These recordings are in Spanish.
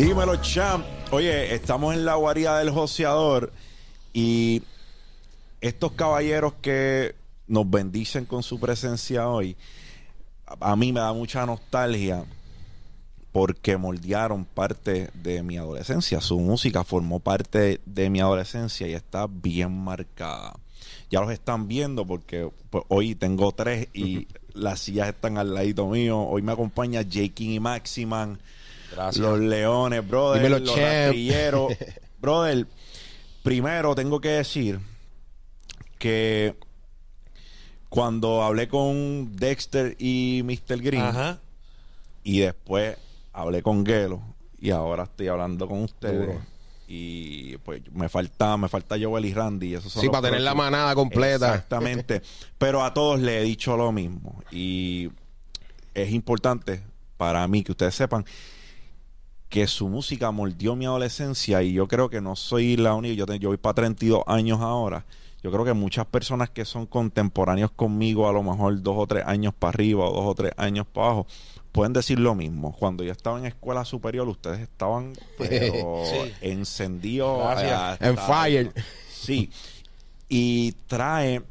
Dímelo, champ. Oye, estamos en la guarida del joseador y estos caballeros que nos bendicen con su presencia hoy, a a mí me da mucha nostalgia porque moldearon parte de mi adolescencia. Su música formó parte de mi adolescencia y está bien marcada. Ya los están viendo porque pues, hoy tengo tres y las sillas están al ladito mío. Hoy me acompaña J. King y Maximan. Gracias. Los Leones, brother. Dímelo, los champ. Rastrilleros. brother, primero tengo que decir que cuando hablé con Dexter y Mr. Green Ajá. y después hablé con Gelo y ahora estoy hablando con ustedes Duro. y pues me falta me falta Joel y Randy esos son Sí, para tener la manada completa. exactamente pero a todos le he dicho lo mismo y es importante para mí que ustedes sepan que su música moldeó mi adolescencia y yo creo que no soy la única, yo, te- yo voy para 32 años ahora. Yo creo que muchas personas que son contemporáneos conmigo, a lo mejor dos o tres años para arriba o dos o tres años para abajo, pueden decir lo mismo. Cuando yo estaba en escuela superior, ustedes estaban pero, Sí. encendidos. Hasta- En fire. Sí. Y trae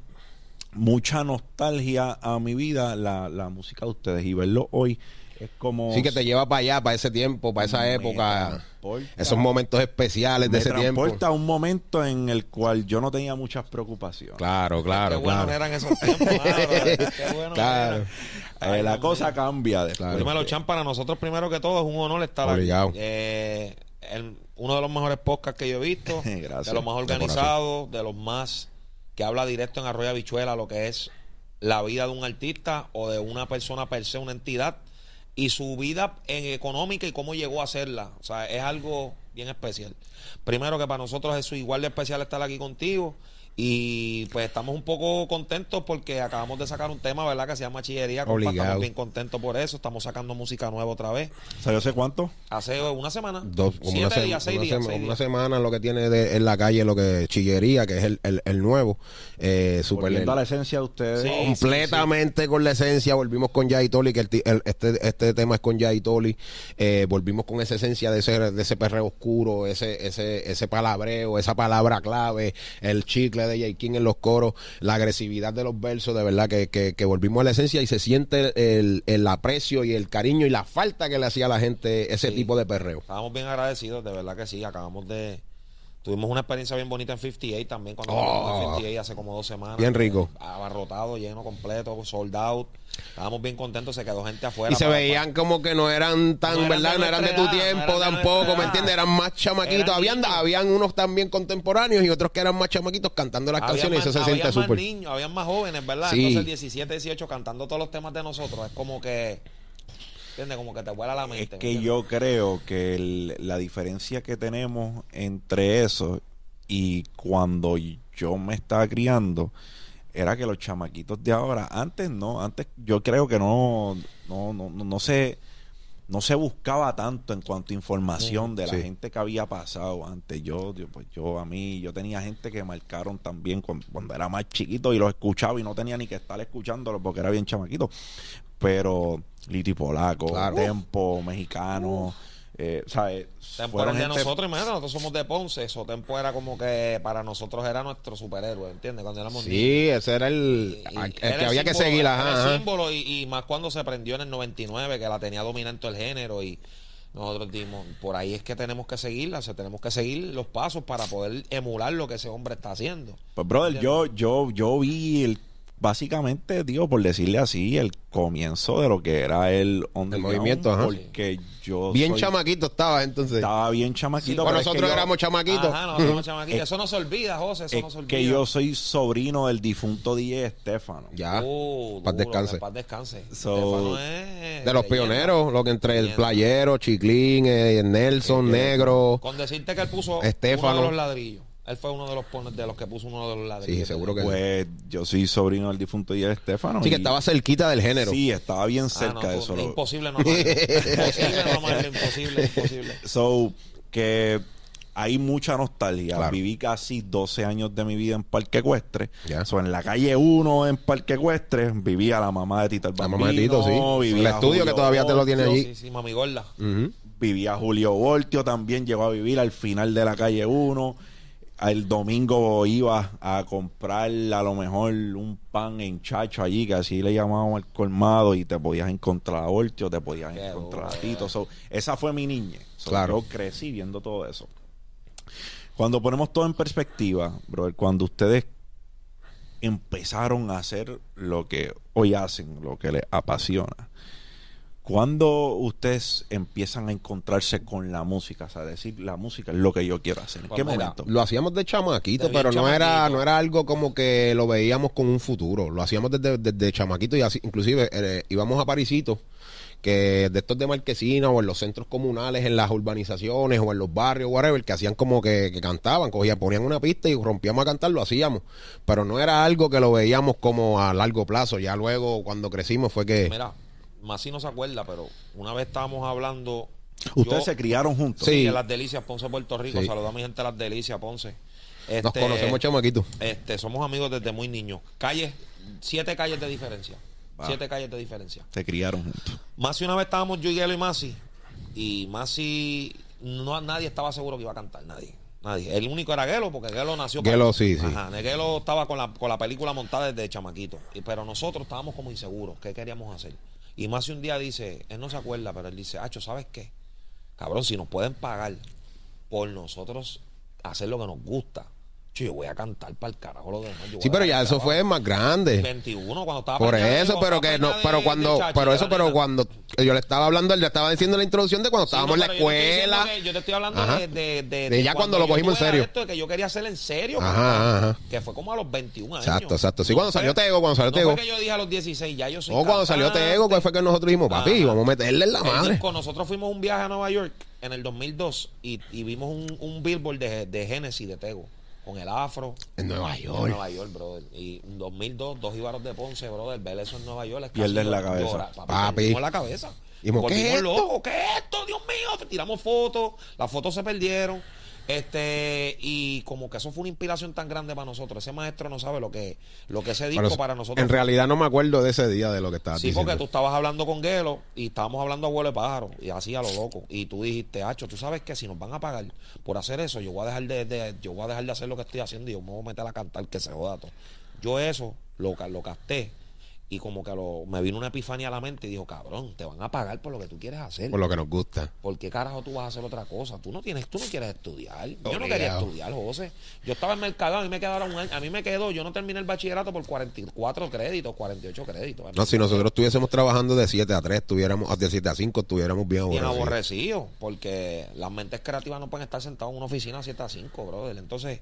mucha nostalgia a mi vida la, la música de ustedes. Y verlo hoy es como... Sí, que te lleva para allá, para ese tiempo, para esa Me época. transporta. Esos momentos especiales de me ese tiempo. transporta a un momento en el cual yo no tenía muchas preocupaciones. Claro, Qué claro, buenos claro. eran esos tiempos. Qué buenos Claro. eran. Eh, la cosa cambia después. Claro. Dímelo, Chan, para nosotros primero que todo es un honor estar Obligado. aquí. Eh, el- uno de los mejores podcasts que yo he visto, Gracias. de los más organizados, de los más que habla directo en Arroyo Habichuela, lo que es la vida de un artista o de una persona per se, una entidad, y su vida en económica y cómo llegó a hacerla. O sea, es algo bien especial. Primero que para nosotros es igual de especial estar aquí contigo. Y pues estamos un poco contentos porque acabamos de sacar un tema, ¿verdad? Que se llama Chillería. compa. Estamos bien contentos por eso. Estamos sacando música nueva otra vez. ¿Sabes hace cuánto? Hace una semana. Dos, como siete una, se- días, seis una días, sema- seis una días. semana lo que tiene de- en la calle, lo que chillería, que es el, el, el nuevo. Eh, super Volviendo a la esencia de ustedes. Sí. completamente con la esencia. Volvimos con Jay Toli, que el ti- el- este, este tema es con Jay Toli. Eh, volvimos con esa esencia de ese, de ese perreo oscuro, ese, ese, ese palabreo, esa palabra clave, el chicle de Jay King en los coros, la agresividad de los versos, de verdad que, que, que volvimos a la esencia y se siente el, el aprecio y el cariño y la falta que le hacía a la gente ese Sí. tipo de perreo. Estábamos bien agradecidos, de verdad que sí. Acabamos de. Tuvimos una experiencia bien bonita en 58 también, cuando Oh. en 58 hace como dos semanas. Bien rico. Abarrotado, lleno, completo, sold out. Estábamos bien contentos, se quedó gente afuera. Y se para- veían como que no eran tan, No ¿verdad? No eran de tu edad, tiempo no tampoco, ¿me entiendes? Eran más chamaquitos. Eran habían, habían unos también contemporáneos y otros que eran más chamaquitos cantando las Había canciones más, y eso se siente más súper. niños, habían más jóvenes, ¿verdad? Sí. Entonces 17, 18 cantando todos los temas de nosotros. Es como que. ¿Entiendes? Como que te vuela la Es mente. ¿me que entiendes? yo creo que el- la diferencia que tenemos entre eso y cuando yo me estaba criando era que los chamaquitos de ahora, antes no, antes yo creo que no, no, no, no, no se no se buscaba tanto en cuanto a información de la sí. gente que había pasado antes. Yo, yo, pues yo a mí, yo tenía gente que marcaron también cuando, cuando era más chiquito y los escuchaba y no tenía ni que estar escuchándolo porque era bien chamaquito. Pero Liti Polaco, Claro. Tempo, Mexicano, eh, ¿sabes? Tempo Fueron era el de gente- nosotros, imagínate, nosotros somos de Ponce, eso Tempo era como que para nosotros era nuestro superhéroe, ¿entiendes? Cuando éramos niños. Sí, ese era el, Y- el era que había que seguir. era Ajá, el símbolo y, y más cuando se prendió en el 99, que la tenía dominante el género y nosotros dimos, por ahí es que tenemos que seguirla, o sea, tenemos que seguir los pasos para poder emular lo que ese hombre está haciendo. Pues, brother, yo, yo, yo vi el, básicamente, digo, por decirle así, el comienzo de lo que era el underground, movimiento, ajá. Porque yo Bien soy- chamaquito estaba entonces. estaba bien chamaquito. Sí, pero es que nosotros yo- éramos chamaquitos. Ajá, nosotros somos chamaquitos. Eso no se olvida, José, eso es no se olvida. que yo soy sobrino del difunto DJ Estefano. Ya. Oh, Paz duro, descanse. que Paz descanse. So- Estefano es De los pioneros, lo que entre el playero, Chiclín, eh, Nelson, Negro. Con decirte que él puso Estefano. uno de los ladrillos. Él fue uno de los pon- de los que puso uno de los ladrillos. Sí, seguro que Pues yo soy sobrino del difunto DJ Estefano. Sí, que estaba cerquita del género. Sí, estaba bien Ah, cerca no, de tú- eso. lo- Imposible no. Imposible no imposible, imposible. So, que hay mucha nostalgia. Claro. Viví casi 12 años de mi vida en Parque Ecuestre. Ya. So, en la calle 1 en Parque Ecuestre vivía la mamá de Tito el La Bambino. mamá de Tito, sí. El estudio Julio que todavía te lo tiene allí. Sí, sí, mami gorda. Vivía Julio Voltio también, llegó a vivir al final de la calle 1. El domingo iba a comprar a lo mejor un pan en chacho allí, que así le llamábamos al colmado, y te podías encontrar a Voltio, te podías Qué encontrar a Tito. So, esa fue mi niñez. So, Claro. Yo crecí viendo todo eso. Cuando ponemos todo en perspectiva, brother, cuando ustedes empezaron a hacer lo que hoy hacen, lo que les apasiona, cuando ustedes empiezan a encontrarse con la música, o sea, decir la música es lo que yo quiero hacer, ¿en Pues qué mira, momento? Lo hacíamos de chamaquito, De pero no era, no era algo como que lo veíamos con un futuro. Lo hacíamos desde, desde chamaquito y así, inclusive eh, íbamos a Parisito, que de estos de marquesina o en los centros comunales, en las urbanizaciones o en los barrios, whatever, que hacían como que, que cantaban, cogían, ponían una pista y rompíamos a cantar, lo hacíamos. Pero no era algo que lo veíamos como a largo plazo. Ya luego, cuando crecimos, fue que... Mira, Masi no se acuerda, pero una vez estábamos hablando. Ustedes yo- se criaron juntos. Sí. en Las Delicias, Ponce, Puerto Rico. Sí. Saludos a mi gente de Las Delicias, Ponce. Nos Este, conocemos chamaquitos. Este, somos amigos desde muy niños. Calles, siete calles de diferencia. Wow. Siete calles de diferencia. Se criaron juntos. Masi una vez estábamos yo y Gelo y Masi. Y Masi, no, nadie estaba seguro que iba a cantar, nadie. Nadie. El único era Gelo, porque Gelo nació. Gelo, sí, sí. Ajá, Gelo estaba con la, con la película montada desde chamaquito. Y, pero nosotros estábamos como inseguros. ¿Qué queríamos hacer? Y Masi un día dice, él no se acuerda, pero él dice, Hacho, ¿sabes qué? Cabrón, si nos pueden pagar por nosotros hacer lo que nos gusta, yo, voy a cantar para el carajo lo demás. Sí, pero ya eso fue más grande. 21 cuando estaba Por eso, pero que no, pero cuando, Chachi, pero eso, pero cuando yo le estaba hablando, él le estaba diciendo la introducción de cuando Sí, estábamos no, en la yo te escuela. Yo te estoy hablando Ajá. de, de, de, De ya cuando lo cogimos en serio. Esto de que yo quería hacer en serio. Ajá, papá, ajá. Que fue como a los 21 años. Exacto, exacto. Sí, No cuando fue- salió Tego, cuando salió no Tego. fue que yo dije a los 16, ya yo soy O cuando salió. Tego, que fue que nosotros dijimos, papi, vamos a meterle en la madre. nosotros fuimos un viaje a Nueva York en el 2002 y, y vimos un, un billboard de, de Genesis de Tego con el afro. En Nueva En York. Nueva York, brother. Y en 2002, dos jíbaros de Ponce, brother. Ver eso en Nueva York. es Pierdes casi la cabeza. papi. Papi. la cabeza. Dijimos, ¿qué es esto? locos. ¿Qué es esto? Dios mío. Tiramos fotos. Las fotos se perdieron. Este, y como que eso fue una inspiración tan grande para nosotros. Ese maestro no sabe lo que, lo que ese disco para nosotros. En realidad no me acuerdo de ese día de lo que estabas Sí, diciendo. porque tú estabas hablando con Gelo y estábamos hablando a vuelo de pájaro y así a lo loco. Y tú dijiste, Hacho, tú sabes que si nos van a pagar por hacer eso, yo voy a dejar de, de- yo voy a dejar de hacer lo que estoy haciendo y yo me voy a meter a cantar que se joda todo. Yo eso lo, lo casté y como que lo, me vino una epifanía a la mente y dijo, cabrón, te van a pagar por lo que tú quieres hacer. Por lo que nos gusta. ¿Por qué carajo tú vas a hacer otra cosa? Tú no tienes, tú no quieres estudiar. Yo no quería estudiar, José. Yo estaba en mercado, a mí me quedaron un año, a mí me quedó, yo no terminé el bachillerato por 44 créditos, 48 créditos. No, si nosotros estuviésemos trabajando de 7 a 3, estuviéramos, de 7 a 5, estuviéramos bien bien aburridos. aborrecido, porque las mentes creativas no pueden estar sentados en una oficina 7 a 5, brother. Entonces,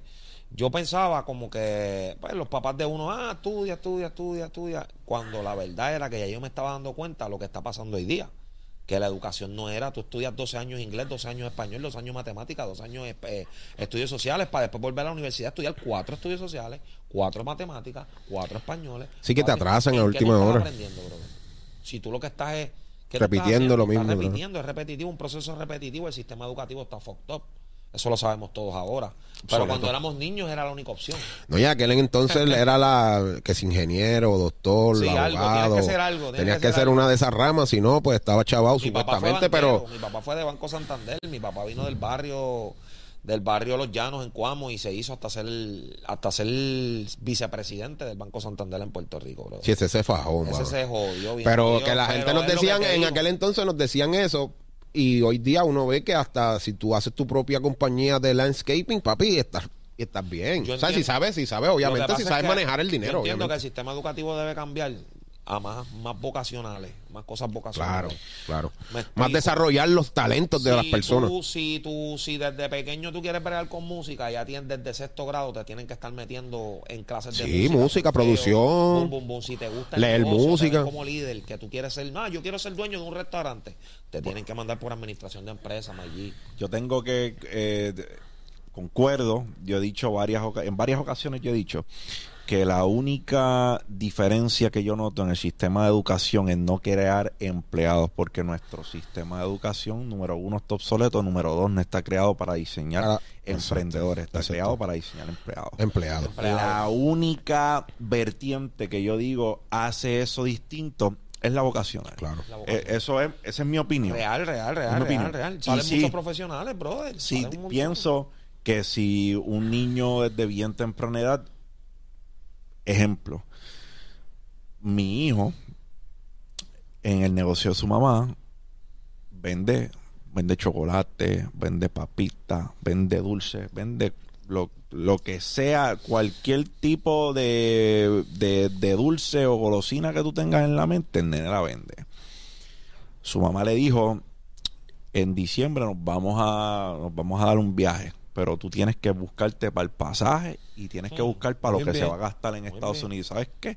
yo pensaba como que pues, los papás de uno, ah, estudia, estudia, estudia, estudia, cuando la verdad era que ya yo me estaba dando cuenta de lo que está pasando hoy día. Que la educación no era, tú estudias 12 años inglés, 12 años español, 12 años matemáticas, 2 años eh, estudios sociales, para después volver a la universidad a estudiar 4 estudios sociales, 4 matemáticas, 4 españoles. Sí que te cuatro- atrasan a ¿En qué última estás hora. aprendiendo? Si tú lo que estás es... ¿qué tú estás Repitiendo haciendo? lo Estás mismo, bro. repitiendo, es repetitivo, un proceso repetitivo, el sistema educativo está fucked up. Eso lo sabemos todos ahora. Pero cuando éramos niños era la única opción. No, ya aquel entonces era la que es ingeniero, doctor, Sí, abogado. que ser algo, Tenías que que ser algo. una de esas ramas, si no, pues estaba chavado supuestamente, pero mi papá fue de Banco Santander, mi papá vino del barrio del barrio Los Llanos en Cuamo y se hizo hasta ser hasta ser vicepresidente del Banco Santander en Puerto Rico, bro. si ese se fajó, Ese mano. se jodió bien Pero jodido, que la gente nos decían, en aquel entonces nos decían eso. Y hoy día uno ve que hasta si tú haces tu propia compañía de landscaping, papi, estás, estás bien. Yo o sea, si sabes, si sabes, que obviamente, si es sabes que manejar el dinero. Yo entiendo que obviamente. el sistema educativo debe cambiar a más, más vocacionales, más cosas Claro, vocacionales. claro. Explico. Más desarrollar los talentos de Si las personas. Tú, si, tú, si desde pequeño tú quieres bregar con música, ya tienes desde sexto grado, te tienen que estar metiendo en clases de Sí, música. música, solfeo, producción, bum, bum, bum. Si te gusta el leer negocio, música. como líder, que tú quieres ser, no, yo quiero ser dueño de un restaurante, te tienen que mandar por administración de empresas, allí. Yo tengo que eh, concuerdo, yo he dicho varias oca- en varias ocasiones yo he dicho que la única diferencia que yo noto en el sistema de educación es no crear empleados, porque nuestro sistema de educación, número uno, está obsoleto, número dos, no está creado para diseñar Ah, emprendedores, está exacto. creado para diseñar empleados. Empleado. La única vertiente que yo digo hace eso distinto es la vocacional. Claro. La Eh, eso es, esa es mi opinión. Real, real, Es mi real, real, opinión. real. Salen sí. muchos profesionales, brother. Sí, pienso que si un niño desde bien temprana edad, ejemplo, mi hijo en el negocio de su mamá vende, vende chocolate, vende papita, vende dulce, vende lo, lo que sea, cualquier tipo de, de, de dulce o golosina que tú tengas en la mente, el nene la vende. Su mamá le dijo, en diciembre nos vamos a nos vamos a dar un viaje, pero tú tienes que buscarte para el pasaje y tienes que Mm, buscar para lo que se va a gastar en Muy Estados bien. Unidos. ¿Sabes qué?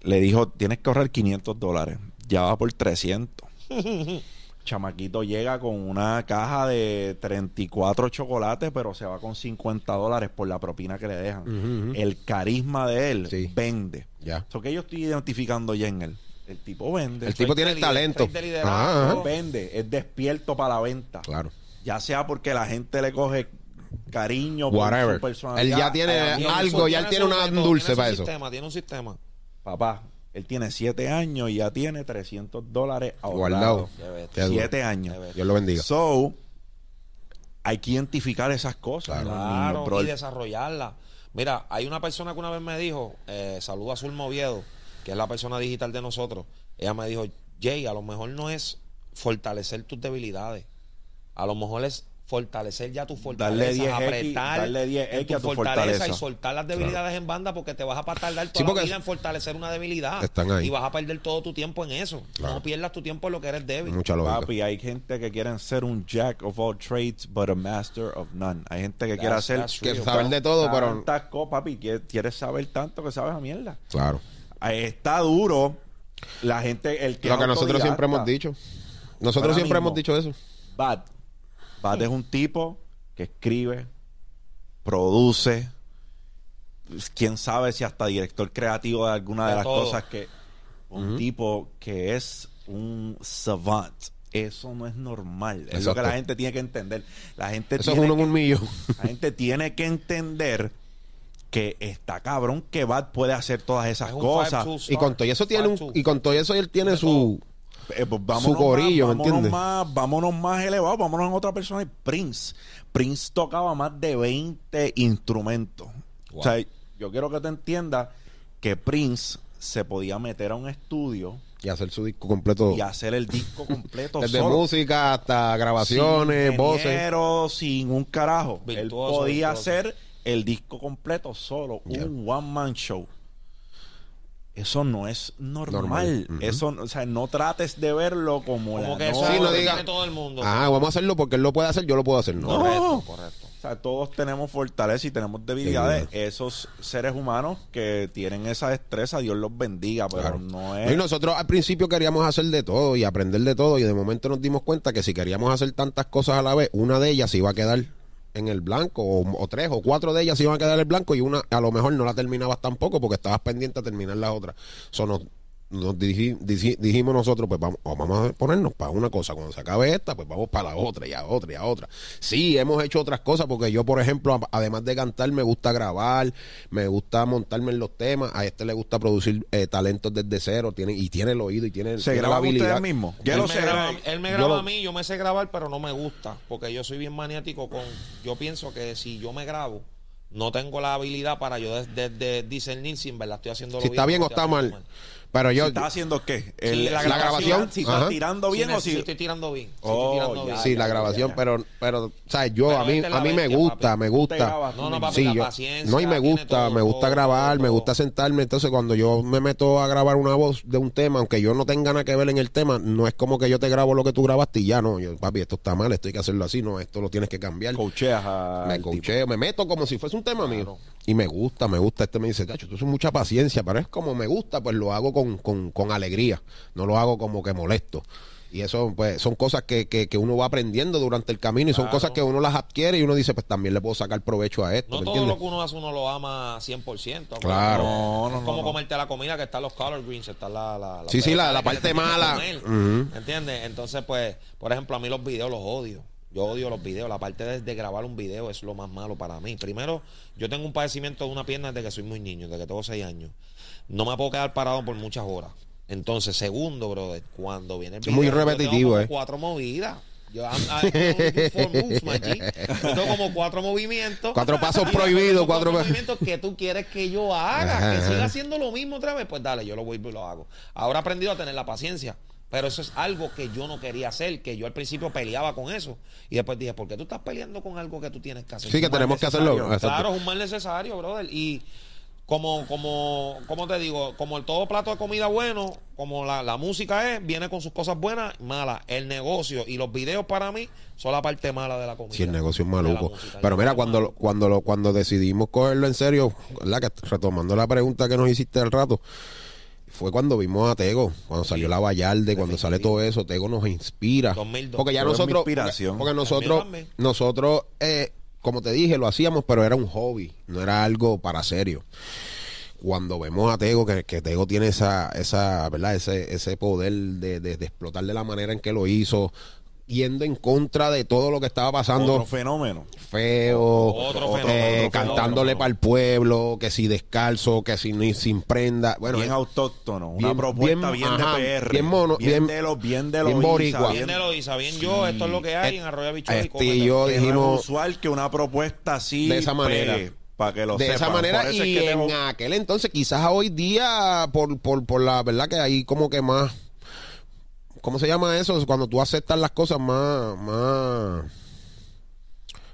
Le dijo, tienes que ahorrar 500 dólares. Ya va por 300. Chamaquito llega con una caja de 34 chocolates, pero se va con 50 dólares por la propina que le dejan. El carisma de él Sí. vende. Ya. Eso que yo estoy identificando ya en él. El tipo vende. El tipo tiene el talento. Ah, ah, vende, es despierto para la venta. claro. Ya sea porque la gente le coge cariño por Whatever. su personalidad. Él ya tiene algo, su- ya él tiene su una método, dulce tiene su para eso. Sistema, tiene un sistema. Papá, él tiene siete años y ya tiene 300 dólares Guardado. Qué duro. Siete años. Qué bestia. Dios lo bendiga. So, hay que identificar esas cosas. Claro, bro. y desarrollarla. Mira, hay una persona que una vez me dijo, eh, saludo a Zulma Oviedo, que es la persona digital de nosotros. Ella me dijo, Jay, a lo mejor no es fortalecer tus debilidades. A lo mejor es fortalecer ya tus fortalezas, 10X, apretar darle 10X en tu a tu fortaleza, fortaleza. y soltar las debilidades en banda porque te vas a tardar toda Sí, la vida en fortalecer una debilidad están ahí. y vas a perder todo tu tiempo en eso. Claro. No pierdas tu tiempo en lo que eres débil. Mucha. Papi, hay gente que quieren ser un jack of all trades, but a master of none. Hay gente que quiere hacer Que real. saber de todo, pero. cosas, papi. que Quieres saber tanto que sabes a mierda. Claro. Está duro. La gente, el que Lo que nosotros siempre hemos dicho. Nosotros siempre mismo. hemos dicho eso. Bad. Bad es un tipo que escribe, produce, pues, quién sabe si hasta director creativo de alguna de, De las todo. cosas que un tipo que es un savant. Eso no es normal. Es lo que la gente tiene que entender. La gente Eso es tiene uno en que- un millón. la gente tiene que entender que está cabrón que Bad puede hacer todas esas Es cosas. Y con todo eso tiene un, y con todo eso él tiene Tiene su Eh, pues vámonos Su corillo, ¿me más, vámonos entiendes? Más, vámonos más elevados, vámonos en otra persona. Prince. Prince tocaba más de 20 instrumentos. Wow. O sea, yo quiero que te entiendas que Prince se podía meter a un estudio y hacer su disco completo. y hacer el disco completo Desde solo. música hasta grabaciones, sin voces. sin un carajo. Él podía virtuoso. hacer el disco completo solo, un one man show. Eso no es normal. Eso, o sea, no trates de verlo como, Como la que eso Sí, no diga- tiene todo el mundo. Ah, vamos a hacerlo porque él lo puede hacer, yo lo puedo hacer. No. Correcto, correcto. O sea, todos tenemos fortalezas y tenemos debilidades. Esos seres humanos que tienen esa destreza, Dios los bendiga, pero Claro. no Y es. nosotros al principio queríamos hacer de todo y aprender de todo y de momento nos dimos cuenta que si queríamos hacer tantas cosas a la vez, una de ellas se iba a quedar en el blanco o, tres o cuatro de ellas iban a quedar en el blanco y una a lo mejor no la terminabas tampoco porque estabas pendiente a terminar las otras. So, nos, nos diji- diji- dijimos nosotros, pues vamos, o vamos a ponernos para una cosa. Cuando se acabe esta, pues vamos para la otra y a otra y a otra. Sí, hemos hecho otras cosas porque yo, por ejemplo, además de cantar, me gusta grabar, me gusta montarme en los temas. A este le gusta producir eh, talentos desde cero tiene y tiene el oído y tiene, ¿Se tiene la habilidad. Ya él, lo me sé. graba, él me Yo graba lo- a mí, yo me sé grabar, pero no me gusta. Porque yo soy bien maniático con. Yo pienso que si yo me grabo, no tengo la habilidad para yo desde de, discernir si en verdad estoy haciendo Si está bien o está mal. Pero yo, ¿Estás haciendo qué? La la grabación, Si estás ajá. tirando bien Si o si. si estoy tirando bien. si Oh, estoy tirando ya, bien. sí, la grabación, ya. pero, pero, ¿sabes? Yo, Pero a mí, a mí me gusta, papi. me gusta. No, no, papi, Sí, la yo- paciencia. no, y me gusta, todo, me gusta todo, grabar, me gusta sentarme. Entonces, cuando yo me meto a grabar una voz de un tema, aunque yo no tenga nada que ver en el tema, no es como que yo te grabo lo que tú grabaste y ya, no. Yo, papi, esto está mal, esto hay que hacerlo así, no, esto lo tienes que cambiar. Coacheas a. me coacheo, me meto como si fuese un tema mío. Y me gusta, me gusta. Este me dice, Tacho, tú tienes mucha paciencia, pero es como me gusta, pues lo hago con, con, con alegría. No lo hago como que molesto. Y eso, pues, son cosas que, que, que uno va aprendiendo durante el camino y son Claro. cosas que uno las adquiere y uno dice, pues también le puedo sacar provecho a esto. No ¿me todo entiendes? lo que uno hace uno lo ama 100%. Claro. No, no, es como no, comerte la comida que están los color greens, está la, la, Sí, sí, la- la parte mala. comer, Ujú. ¿Entiendes? Entonces, pues, por ejemplo, a mí los videos los odio. Yo odio los videos. La parte de, de grabar un video es lo más malo para mí. Primero, yo tengo un padecimiento de una pierna desde que soy muy niño, desde que tengo 6 años. No me puedo quedar parado por muchas horas. Entonces, segundo, brother, cuando viene el Es muy video, yo tengo repetitivo, como eh. cuatro movidas. Yo, I'm- I don't do four moves. Yo tengo como cuatro movimientos. Cuatro pasos prohibidos, cuatro- movimientos que tú quieres que yo haga, Ajá, que ajá. siga haciendo lo mismo otra vez, pues dale, yo lo vuelvo y lo hago. Ahora he aprendido a tener la paciencia. Pero eso es algo que yo no quería hacer, que yo al principio peleaba con eso. Y después dije, ¿por qué tú estás peleando con algo que tú tienes que hacer? Sí, que tenemos que hacerlo. Exacto. Claro, es un mal necesario, brother. Y como, como, como te digo, como el todo plato de comida bueno, como la, la música es, viene con sus cosas buenas, malas. El negocio y los videos para mí son la parte mala de la comida. Sí, el negocio es maluco. Pero mira, cuando, cuando, lo, cuando decidimos cogerlo en serio, ¿verdad? Que retomando la pregunta que nos hiciste al rato, fue cuando vimos a Tego, cuando salió la Vallarde, cuando sale todo eso, Tego nos inspira. 2002. Porque ya Pero nosotros, inspiración. porque, nosotros, nosotros, eh, como te dije, lo hacíamos, pero era un hobby, no era algo para serio. Cuando vemos a Tego, que, que Tego tiene esa, esa, ¿verdad? Ese, ese poder de, de- de explotar de la manera en que lo hizo, yendo en contra de todo lo que estaba pasando Otro fenómeno. feo, Otro eh, fenómeno, otro cantándole para el pueblo, que si descalzo, que si ni sin prenda, bueno, bien eh, autóctono. Una bien- propuesta bien, bien, ajá, de PR. bien mono, bien- de los, bien de bien los boricua. Bien de lo Isa, bien yo, esto es lo que hay en Arroyo Bichuela y este y yo es dijimos usual que una propuesta así. De esa manera. Para que lo de sepan. esa manera es y que en tengo- aquel entonces quizás hoy día por, por, por la verdad que hay como que más ¿cómo se llama eso? Cuando tú aceptas las cosas más más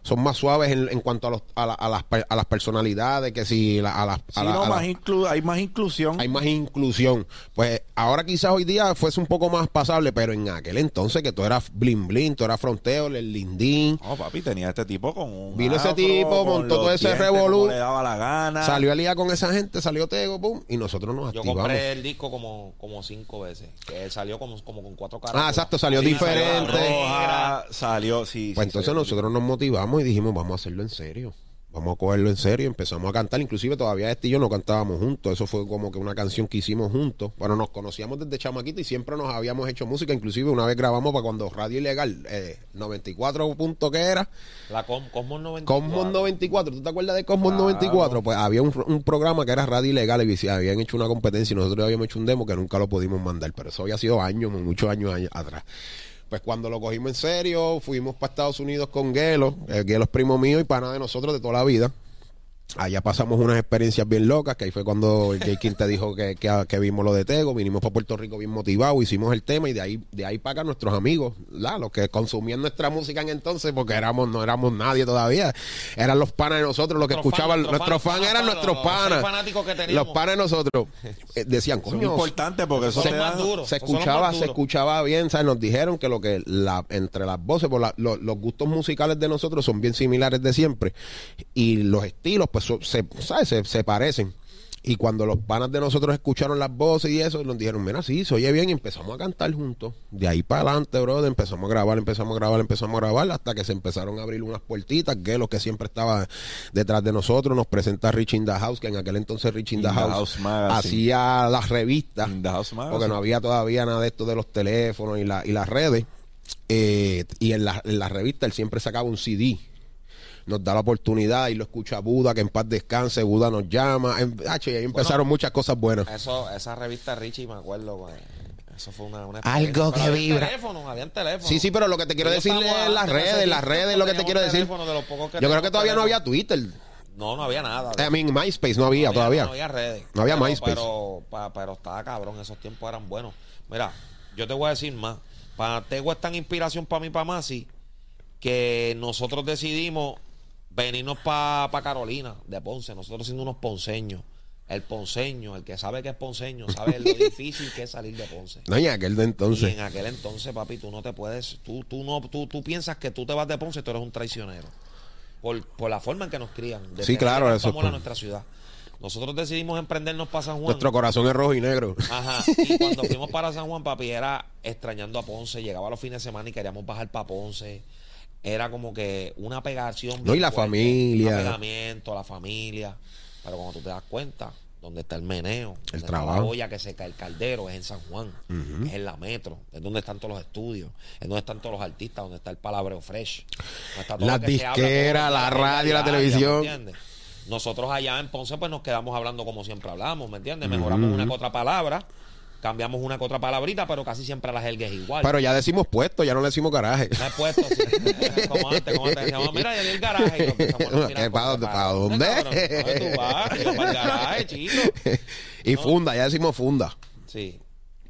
son más suaves en, en cuanto a, los, a, la- a las, per- a las personalidades que si la- a las Sí, a la- no, a la- más inclu- hay más inclusión. hay más inclusión. Pues ahora quizás hoy día fuese un poco más pasable, pero en aquel entonces que tú eras blin blin, tú eras fronteo, el lindín, No, papi, tenía este tipo con un. Vino ese tipo, montó todo ese revolú. le daba la gana. salió al día con esa gente, salió Tego, pum, y nosotros nos Yo activamos. compré el disco como, como cinco veces. Que él salió como, como con cuatro caras. Ah, exacto, salió Sí, diferente. salió roja, salió, sí. Pues sí, entonces salió. nosotros nos motivamos y dijimos, vamos a hacerlo en serio. Vamos a cogerlo en serio, empezamos a cantar, inclusive todavía este y yo no cantábamos juntos, eso fue como que una canción que hicimos juntos, bueno, nos conocíamos desde chamaquito y siempre nos habíamos hecho música, inclusive una vez grabamos para cuando Radio Ilegal, eh, 94 punto que era, La Com- Cosmos 94. Cosmos 94, ¿tú te acuerdas de Cosmos Claro. 94? Pues había un, un programa que era Radio Ilegal y habían hecho una competencia y nosotros habíamos hecho un demo que nunca lo pudimos mandar, pero eso había sido años, muchos años años atrás. Pues cuando lo cogimos en serio, fuimos para Estados Unidos con Gelo, el Gelo es primo mío y pana de nosotros de toda la vida. Allá pasamos unas experiencias bien locas, que ahí fue cuando el J. King te dijo que, que, que vimos lo de Tego, vinimos para Puerto Rico bien motivados, hicimos el tema y de ahí de ahí para acá nuestros amigos, ¿la? los que consumían nuestra música en entonces, porque éramos no éramos nadie todavía, eran los panas de nosotros, los que escuchaban, nuestros fans nuestros eran nuestros panas, fanáticos que teníamos. los panas de nosotros, eh, decían, coño, importantes porque eso te da. se son los escuchaba, se escuchaba bien, ¿sabes? Nos dijeron que lo que la, entre las voces, por la- lo- los gustos musicales de nosotros son bien similares de siempre y los estilos, pues, se, ¿sabes? Se, se parecen. Y cuando los panas de nosotros escucharon las voces y eso, nos dijeron, mira, sí, se oye bien, y empezamos a cantar juntos. De ahí para adelante, brother, empezamos a grabar, empezamos a grabar, empezamos a grabar, hasta que se empezaron a abrir unas puertitas, que lo que siempre estaba detrás de nosotros, nos presenta Rich in the House, que en aquel entonces Rich in the In the House, House hacía las revistas In the House porque no había todavía nada de esto de los teléfonos y, la, y las redes. Eh, y en la, en la revista él siempre sacaba un CD. Nos da la oportunidad y lo escucha Buda, que en paz descanse, Buda nos llama. En- ahí empezaron muchas cosas buenas. Eso, esa revista Richie, me acuerdo, pues, eso fue una, una Algo que vibra. teléfonos, habían teléfonos. Sí, sí, pero lo que te quiero decir es las redes, las redes, lo que te quiero decir. teléfono de los pocos que Yo creo que todavía no había teléfono. Twitter. No, no había nada. I mean, MySpace no había todavía. No había redes. No había pero, MySpace. Pero, pa- pero estaba cabrón, esos tiempos eran buenos. Mira, yo te voy a decir más. Para Tego es tan inspiración para mí, para Masi, que nosotros decidimos venirnos para Carolina, de Ponce. Nosotros siendo unos ponceños. El ponceño, el que sabe que es ponceño, sabe lo difícil que es salir de Ponce. No, y aquel de Y entonces. en aquel entonces, papi, tú no te puedes, tú, tú no, tú, tú piensas que tú te vas de Ponce, tú eres un traicionero. Por, por la forma en que nos crían. de Sí, claro, eso por- nuestra ciudad. Nosotros decidimos emprendernos para San Juan. Nuestro corazón es rojo y negro. Ajá. Y cuando fuimos para San Juan, papi, era extrañando a Ponce. Llegaba los fines de semana y queríamos bajar para Ponce. Era como que una pegación. No, y la familia. Un apegamiento, la familia. Pero cuando tú te das cuenta, donde está el meneo, está trabajo. la olla que seca el caldero, es en San Juan, es en la metro, es donde están todos los estudios, es donde están todos los artistas, donde está el palabreo fresh. está todo que se habla la radio, la diaria, televisión. Nosotros allá en Ponce pues nos quedamos hablando como siempre hablamos, ¿me entiendes? Mejoramos una que otra palabra, Cambiamos una que otra palabrita, pero casi siempre la jerga es igual. Pero ya decimos puesto, ya no le decimos garaje. Me he puesto eh, como antes, como antes. Decíamos, mira, ya vi el garaje. Y nos empezamos a tirar ¿Para dónde- para dónde? ¿Dónde tú vas? Y yo, para el garaje, chico. y funda, ya decimos funda. Sí,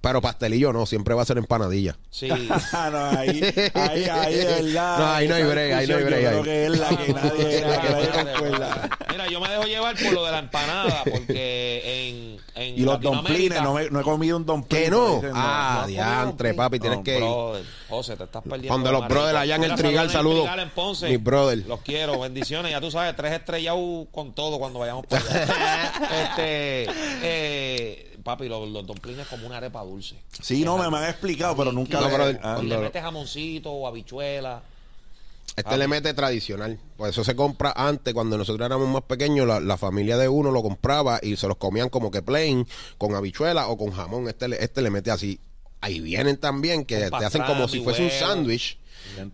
Pero pastelillo no, siempre va a ser empanadilla. sí. Ah, no, ahí, ahí, ahí, de verdad. No, ahí no hay break, ahí no hay break, Yo ahí. creo que es la que nadie, la que nadie. Mira, yo me dejo llevar por lo de la empanada, porque en, en Y los domplines, no, me- no he comido un domplín. ¿Qué no? dicen, Ah, no, diantre, papi, tienes no, que ir. Brother, José, te estás perdiendo. Donde de los brothers allá en el Trigal, saludos en el saludos. Trigal en Ponce. Mis brothers. Los quiero, bendiciones. Ya tú sabes, tres estrellados con todo cuando vayamos para allá. este, eh, papi, los, los domplines como una arepa dulce. Sí, no, me, me han explicado, pero nunca le- brother, metes jamoncito o habichuela. Este le mete tradicional. Por eso se compra antes, cuando nosotros éramos más pequeños, la, la familia de uno lo compraba y se los comían como que plain, con habichuela o con jamón. Este, le- este le mete así. Ahí vienen también que te hacen como si fuese un sándwich,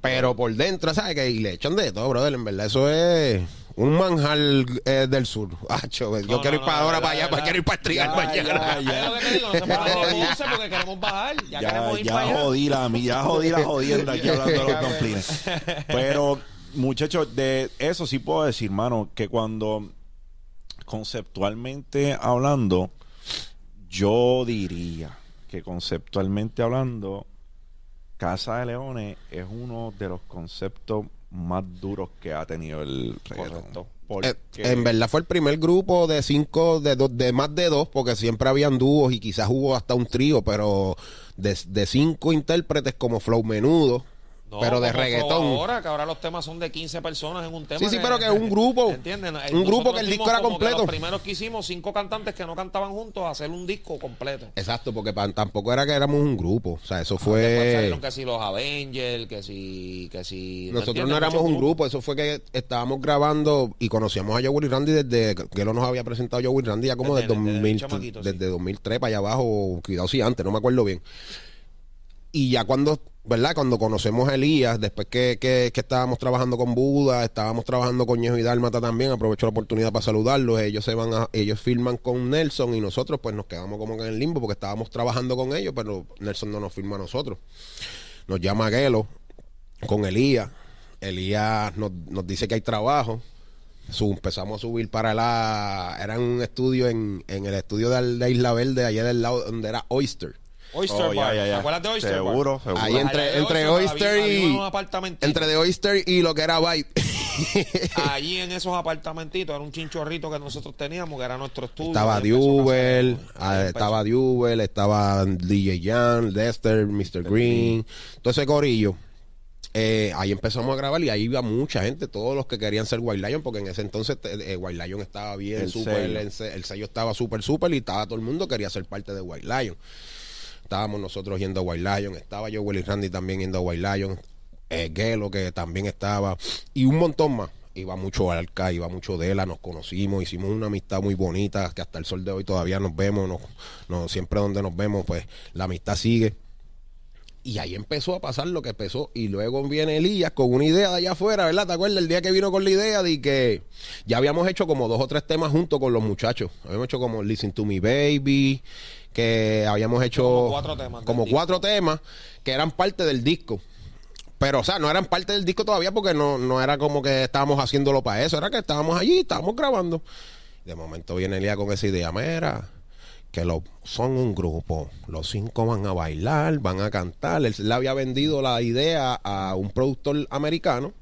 pero por dentro, ¿sabes? Que y le echan de todo, brother. En verdad, eso es un manjar eh, del sur. Acho, yo No, quiero no, ir para no, ahora, para allá, para, quiero ir para el trigal Ya, mañana. ya, Es lo que te digo, no se Ya. Ponce porque queremos bajar. Ya, Ya, queremos ir ya para allá. jodí la, mi- ya jodí la jodienda aquí hablando de los domplines. Pero, muchachos, de eso sí puedo decir, mano, que cuando conceptualmente hablando, yo diría que conceptualmente hablando, Casa de Leones es uno de los conceptos más duros que ha tenido el reggaetón. Porque- Eh, en verdad fue el primer grupo de cinco, de, dos, de más de dos, porque siempre habían dúos y quizás hubo hasta un trío, pero de, de cinco intérpretes como Flow Menudo, No, pero de reggaetón. Ahora, que ahora los temas son de 15 personas en un tema. Sí, sí, pero que es un grupo. ¿Entienden? Un grupo que el disco era completo. Los primeros que hicimos, cinco cantantes que no cantaban juntos, a hacer un disco completo. Exacto, porque tampoco era que éramos un grupo, o sea, eso Ah, fue... salieron que si los Avengers, que si. Que si ¿me Nosotros no éramos un grupo, eso fue que estábamos grabando y conocíamos a Joey Randy desde que lo nos había presentado Joey Randy ya como Desde- desde, desde 2000, chamaquito, sí. desde 2003 para allá abajo, cuidado si antes, no me acuerdo bien. Y ya cuando, ¿verdad? Cuando conocemos a Elías, después que, que, que estábamos trabajando con Buda, estábamos trabajando con Ñejo y Dálmata también, aprovecho la oportunidad para saludarlos, ellos se van a, ellos firman con Nelson y nosotros pues nos quedamos como que en el limbo porque estábamos trabajando con ellos, pero Nelson no nos firma a nosotros. Nos llama Gelo con Elías. Elías nos, nos dice que hay trabajo. Su- empezamos a subir para la... Era un estudio en, en el estudio de, de Isla Verde, allá del lado donde era Oyster. Oyster Oh, Bar. ya, ya. ¿Te acuerdas de Oyster Bar? Seguro, seguro. Ahí entre, de entre Oyster y... Entre de Oyster y lo que era Vibe. Allí en esos apartamentitos era un chinchorrito que nosotros teníamos, que era nuestro estudio. estaba Dewell, ah, estaba Dewell, estaba DJ Jan, Dexter, Mr. Green, todo ese corillo. Eh, ahí empezamos a grabar y ahí iba mucha gente, todos los que querían ser White Lion, porque en ese entonces eh, White Lion estaba bien, El súper, sello. el, el sello estaba súper, súper y estaba todo el mundo quería ser parte de White Lion. Estábamos nosotros yendo a White Lion, estaba yo, Willy Randy también yendo a White Lion, eh, Gelo que también estaba, y un montón más. Iba mucho Alca, iba mucho Dela, nos conocimos, hicimos una amistad muy bonita, que hasta el sol de hoy todavía nos vemos, nos, nos- siempre donde nos vemos, pues la amistad sigue. Y ahí empezó a pasar lo que empezó. Y luego viene Elías con una idea de allá afuera, ¿verdad? ¿Te acuerdas el día que vino con la idea de que ya habíamos hecho como dos o tres temas junto con los muchachos? Habíamos hecho como Listen to Me Baby, que habíamos hecho Como cuatro temas del como disco. cuatro temas que eran parte del disco. Pero, o sea, no eran parte del disco todavía porque no, no era como que estábamos haciéndolo para eso, era que estábamos allí, estábamos grabando. De momento viene Elías con esa idea, mira, que lo, son un grupo, los cinco van a bailar, van a cantar. Él le había vendido la idea a un productor americano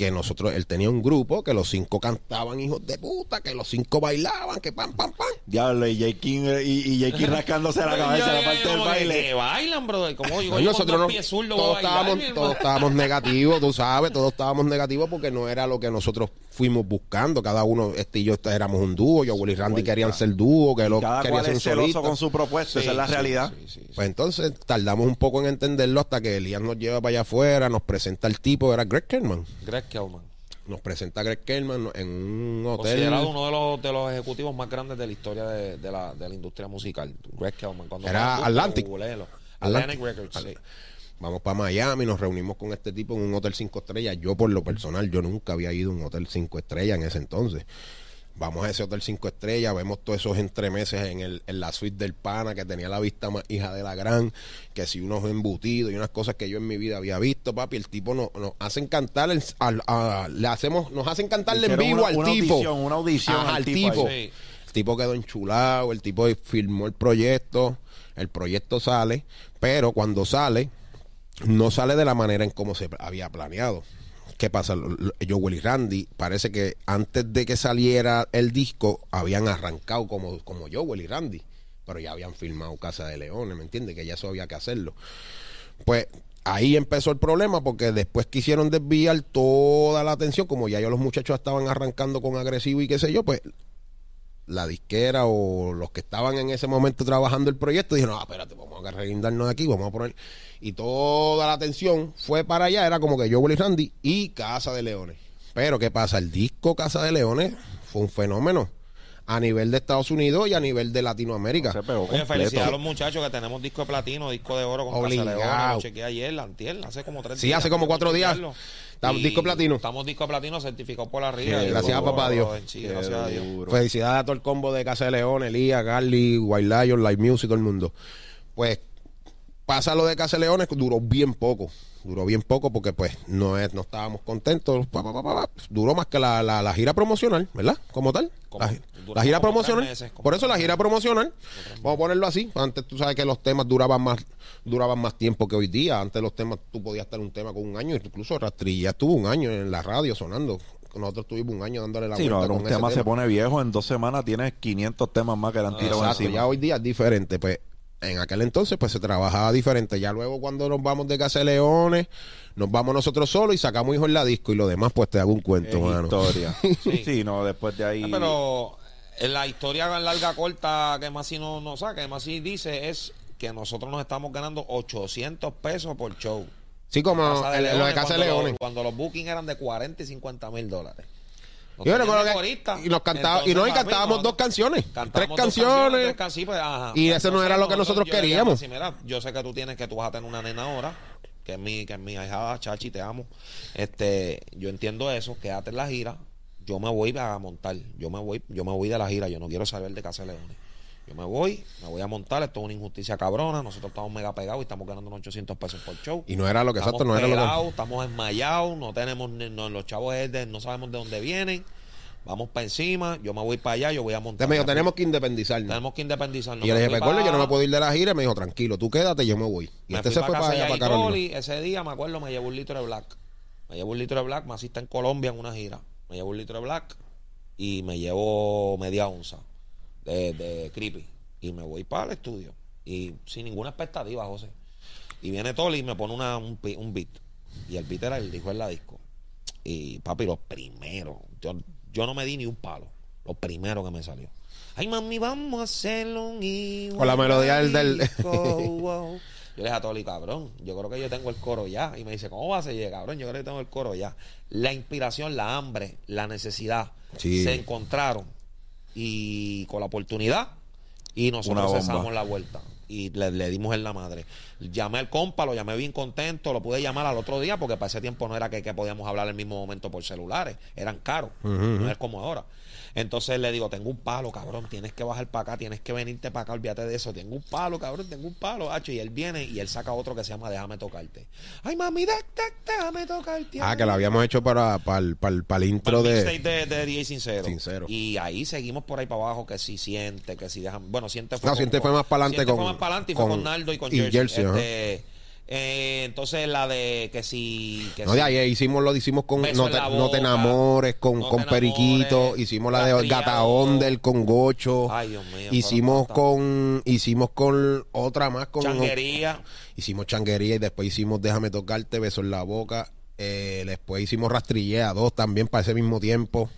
que nosotros, él tenía un grupo que los cinco cantaban hijos de puta, que los cinco bailaban, que pam, pam, pam. Diablo, y J. King, y, y J. King rascándose la cabeza yo- en la yo- parte yo del baile. Que bailan, brother. Como digo, No, yo nosotros no, todos, bailar, estábamos, todos estábamos negativos, tú sabes, todos estábamos negativos porque no era lo que nosotros fuimos buscando. Cada uno, este y yo éramos un dúo, yo, Willy Randy querían ser dúo, que lo Cada quería cual ser es celoso solista. con su propuesta, esa es la Sí, realidad. sí, sí, sí. Pues entonces tardamos un poco en entenderlo hasta que Elías nos lleva para allá afuera, nos presenta el tipo, era Greg Kerman. Greg Kellman. Nos presenta a Greg Kerman en un hotel. Considerado uno de los, de los ejecutivos más grandes de la historia de, de la, de la industria musical. Greg Kellman. Cuando Era. Atlantic. Atlantic Records, sí. Vamos para Miami, nos reunimos con este tipo en un hotel cinco estrellas. Yo, por lo personal, yo nunca había ido a un hotel cinco estrellas en ese entonces. Vamos a ese hotel cinco estrellas, vemos todos esos entremeses en, el, en la suite del pana que tenía la vista más hija de la gran, que si unos embutidos y unas cosas que yo en mi vida había visto, papi, el tipo nos, nos hacen cantar, el- al- a- le hacemos, nos hacen cantarle en vivo una- al una tipo. audición, una audición Ajá, al tipo. Sí. El tipo quedó enchulado, el tipo firmó el proyecto, el proyecto sale, pero cuando sale, no sale de la manera en como se había planeado. ¿Qué pasa? Joel y Randy, parece que antes de que saliera el disco, habían arrancado como, como Joel y Randy, pero ya habían filmado Casa de Leones, ¿me entiendes? Que ya eso había que hacerlo. Pues ahí empezó el problema porque después quisieron desviar toda la atención, como ya yo los muchachos estaban arrancando con agresivo y qué sé yo, pues la disquera o los que estaban en ese momento trabajando el proyecto dijeron, no, espérate, vamos a reguindarnos de aquí, vamos a poner... Y toda la atención fue para allá, era como que yo, Willy Randy y Casa de Leones. Pero ¿qué pasa? El disco Casa de Leones fue un fenómeno a nivel de Estados Unidos y a nivel de Latinoamérica. Se pegó Oye, felicidades a los muchachos que tenemos disco de platino, disco de oro con Obligado. Casa León. Lo chequeé ayer, la antier, hace como tres Sí, días. hace como cuatro días. chequearlo. Estamos disco platino. Estamos disco platino certificado por la Qué RIA. gracias a papá Dios. Sí, Qué gracias a Dios. duro. Felicidades a todo el combo de Casa de León, Elías, Garly, White Lion, Live Music, todo el mundo. Pues pasa lo de Casa de Leones, duró bien poco. Duró bien poco porque pues no es, no estábamos contentos. Pa, pa, pa, pa, pa. Duró más que la, la- la gira promocional, ¿verdad? Como tal. Como- la, gira como promocional. meses, Por eso la gira promocional. Vamos a ponerlo así. Antes tú sabes que los temas duraban más duraban más tiempo que hoy día. Antes los temas, tú podías estar un tema con un año. Incluso Rastrilla estuvo un año en la radio sonando. Nosotros tuvimos un año dándole la Sí, no, vuelta ahora con un ese tema se pone viejo, en dos semanas tienes 500 temas más que le han tirado Exacto, encima. ya hoy día es diferente. Pues en aquel entonces pues se trabajaba diferente. Ya luego cuando nos vamos de Casa de Leones, nos vamos nosotros solos y sacamos hijos en la disco y lo demás pues te hago un cuento, Es mano. historia. Sí. sí. no, después de ahí... Ah, Pero en la historia larga corta que Masi no, no saca, que Masi dice es que nosotros nos estamos ganando 800 pesos por show. Sí, como de el- lo de Casa de cuando Leones. Los, cuando los bookings eran de 40 y 50 mil dólares. Nos Yo recuerdo que- y nos cantaba, y no, y Entonces, cantábamos dos canciones, tres dos canciones. tres can- sí, pues, ajá. Y ese no era lo que nosotros yo queríamos. Mira, yo sé que tú tienes que tú vas a tener una nena ahora, que es mi, que es mi ahijada, Chachi, te amo. Este, yo entiendo eso, quédate en la gira. Yo me voy a montar, yo me voy, yo me voy de la gira, yo no quiero saber de Casa de Leones. Yo me voy, me voy a montar, esto es una injusticia cabrona, nosotros estamos mega pegados y estamos ganando unos 800 pesos por show. Y no era lo que Estamos exacto, no era lo que. estamos enmayados, no tenemos, no, los chavos es de- no sabemos de dónde vienen. Vamos para encima, yo me voy para allá, yo voy a montar. Me dijo, tenemos que independizarnos. Tenemos que independizarnos. Y yo le Me dije, recuerdo, yo no me puedo ir de la gira. Me dijo, tranquilo, tú quédate, yo me voy. Y me este se fue para allá, para Carolina. Ese día, me acuerdo, me llevo un litro de black. Me llevo un litro de black, Masí está en Colombia en una gira. Me llevo un litro de black y me llevo media onza de, de creepy. Y me voy para el estudio. Y sin ninguna expectativa, José. Y viene Toli y me pone una, un, beat. Y el beat era el dijo en la disco. Y papi, los primeros. Yo, yo no me di ni un palo. Lo primero que me salió. Ay, mami, vamos a hacerlo un igual Con la melodía del- del- wow. Yo le dije a Toli, cabrón, yo creo que yo tengo el coro ya. Y me dice, ¿cómo vas a llegar, cabrón? Yo creo que tengo el coro ya. La inspiración, la hambre, la necesidad Sí. se encontraron y con la oportunidad y nosotros cesamos la vuelta y le, le dimos en la madre. Llamé al compa, lo llamé bien contento, lo pude llamar al otro día porque para ese tiempo no era que, que podíamos hablar al mismo momento por celulares, eran caros, no es como ahora. Entonces le digo, tengo un palo, cabrón, tienes que bajar para acá, tienes que venirte para acá, olvídate de eso, tengo un palo, cabrón, tengo un palo, hacho, y él viene y él saca otro que se llama Déjame tocarte. Ay, mami, de- de- déjame tocarte. Ah, que lo habíamos hecho para, para, el, para, el, para el intro Para el de. de, de DJ Sincero. Sincero. Y ahí seguimos por ahí para abajo, que si siente, que si dejan. Bueno, siente No, Siente fue más para adelante con- fue más para adelante y fue con- con Naldo y con y Jersey. Jersey. Este, eh, entonces la de que si. Que No, si- de ahí hicimos lo hicimos con no te, no enamores, con, No con Periquito, enamores, hicimos la de. Gata Ondel con Gocho, Ay, Dios mío, hicimos con, hicimos con otra más con Changuería. hicimos changuería y después hicimos Déjame tocarte, beso en la boca, eh, después hicimos Rastrillea 2 también para ese mismo tiempo.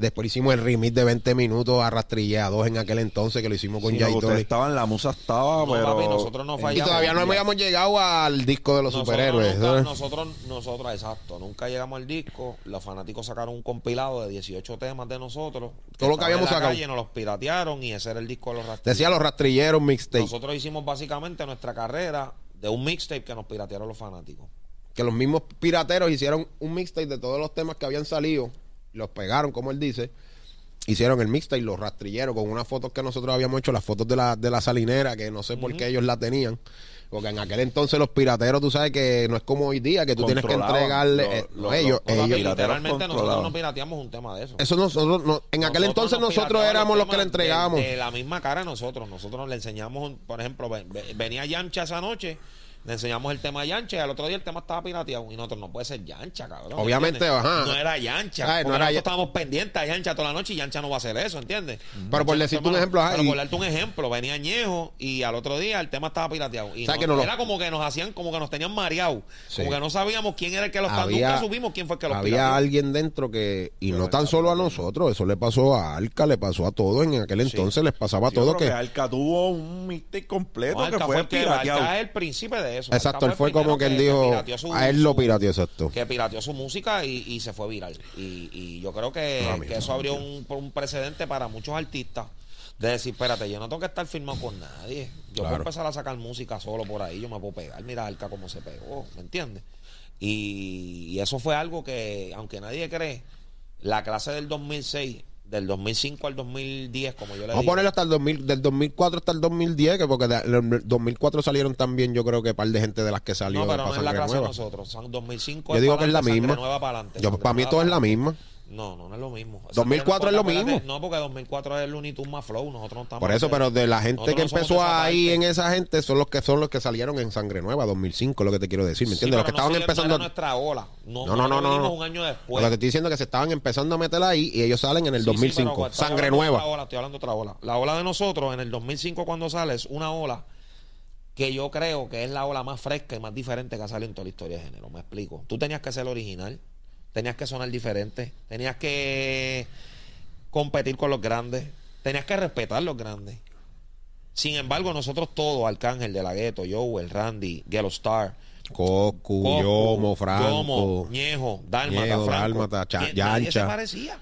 Después hicimos el remix de 20 minutos a 2 en aquel entonces que lo hicimos con Sí, estaban, la musa estaba, No, pero... papi, nosotros no Y fallamos. todavía no habíamos llegado al disco de los Nosotros superhéroes. nunca- ¿sabes? nosotros, nosotros, exacto, nunca llegamos al disco. Los fanáticos sacaron un compilado de 18 temas de nosotros. Todo lo que habíamos en la sacado. calle, nos los piratearon y ese era el disco de los rastrillos. Decía los rastrilleros mixtape. Nosotros hicimos básicamente nuestra carrera de un mixtape que nos piratearon los fanáticos. que los mismos pirateros hicieron un mixtape de todos los temas que habían salido, los pegaron, como él dice, hicieron el mixtape, los rastrilleros, con unas fotos que nosotros habíamos hecho, las fotos de la, de la salinera, que no sé por qué ellos la tenían. Porque en aquel entonces los pirateros, tú sabes que no es como hoy día, que tú tienes que entregarle. lo- eh, lo- no, ellos, lo- ellos- literalmente nosotros no pirateamos un tema de eso. eso nosotros, no- en aquel entonces nos nosotros éramos los que le entregábamos. De, de la misma cara a nosotros. Nosotros le enseñamos, por ejemplo, ve- ve- venía Yancha esa noche, le enseñamos el tema a Yancha y al otro día el tema estaba pirateado. Y nosotros no puede ser Yancha, cabrón. Obviamente, ajá. No era Yancha. Ay, no era nosotros Ya- estábamos pendientes a Yancha toda la noche y Yancha no va a hacer eso, ¿entiendes? Pero por decirte un ejemplo, ajá, pero y- por darte un ejemplo, venía Ñejo y al otro día el tema estaba pirateado. Y ¿Sabes no- que no lo- era como que nos hacían, como que nos tenían mareados. Sí. Como que no sabíamos quién era el que los. Había- Nunca supimos quién fue el que los Había pirateó. alguien dentro que, y no tan solo a nosotros, eso le pasó a Alca, le pasó a todos, en aquel entonces les pasaba a todos creo que... que Alca tuvo un mixtape completo No, que Alca fue el que- pirateado. Alca es el príncipe de eso. Exacto, él fue como quien que- que dijo, su- a él lo pirateó, exacto. Que pirateó su música y, y se fue viral. Y, y yo creo que, No, mi que eso abrió un, un precedente para muchos artistas de decir, espérate, yo no tengo que estar firmado con nadie. Yo Claro. puedo empezar a sacar música solo por ahí, yo me puedo pegar. Mira Alca cómo se pegó, ¿me entiendes? Y, y eso fue algo que, aunque nadie cree, la clase del 2006, del 2005 al 2010, como yo le Vamos a ponerlo hasta el 2000, del 2004 hasta el 2010, que porque del 2004 salieron también, yo creo que un par de gente de las que salió No, de pero no es la clase de Nueva. nosotros. Son 2005. Yo digo que es la misma. Nueva para adelante. Yo, para mí todo es la misma. No, no, no es lo mismo. 2004 es lo mismo. No, porque 2004 es el Looney Tunes más flow. Nosotros no estamos. Por eso, pero de la gente que no empezó ahí parte. en esa gente son los que son los que salieron en Sangre Nueva 2005, lo que te quiero decir, ¿me Sí, entiendes? los que no estaban no empezando nuestra ola. No, No, no, no, no, no. un año Lo después. que te estoy diciendo es que se estaban empezando a meter ahí y ellos salen en el Sí, sí, 2005. pero estoy Sangre Nueva. ola, estoy hablando de otra ola. La ola de nosotros en el 2005 cuando sale es una ola que yo creo que es la ola más fresca y más diferente que ha salido en toda la historia de género. Me explico. Tú tenías que ser original, tenías que sonar diferente, tenías que competir con los grandes, tenías que respetar a los grandes. Sin embargo, nosotros todos, Arcángel de la Gueto, Joe, el Randy, Gelo Star, Cocu, Coco, Yomo, Franco. Yomo, Ñejo, Dálmata, Ñejo, Franco. Dálmata, Nadie se parecía.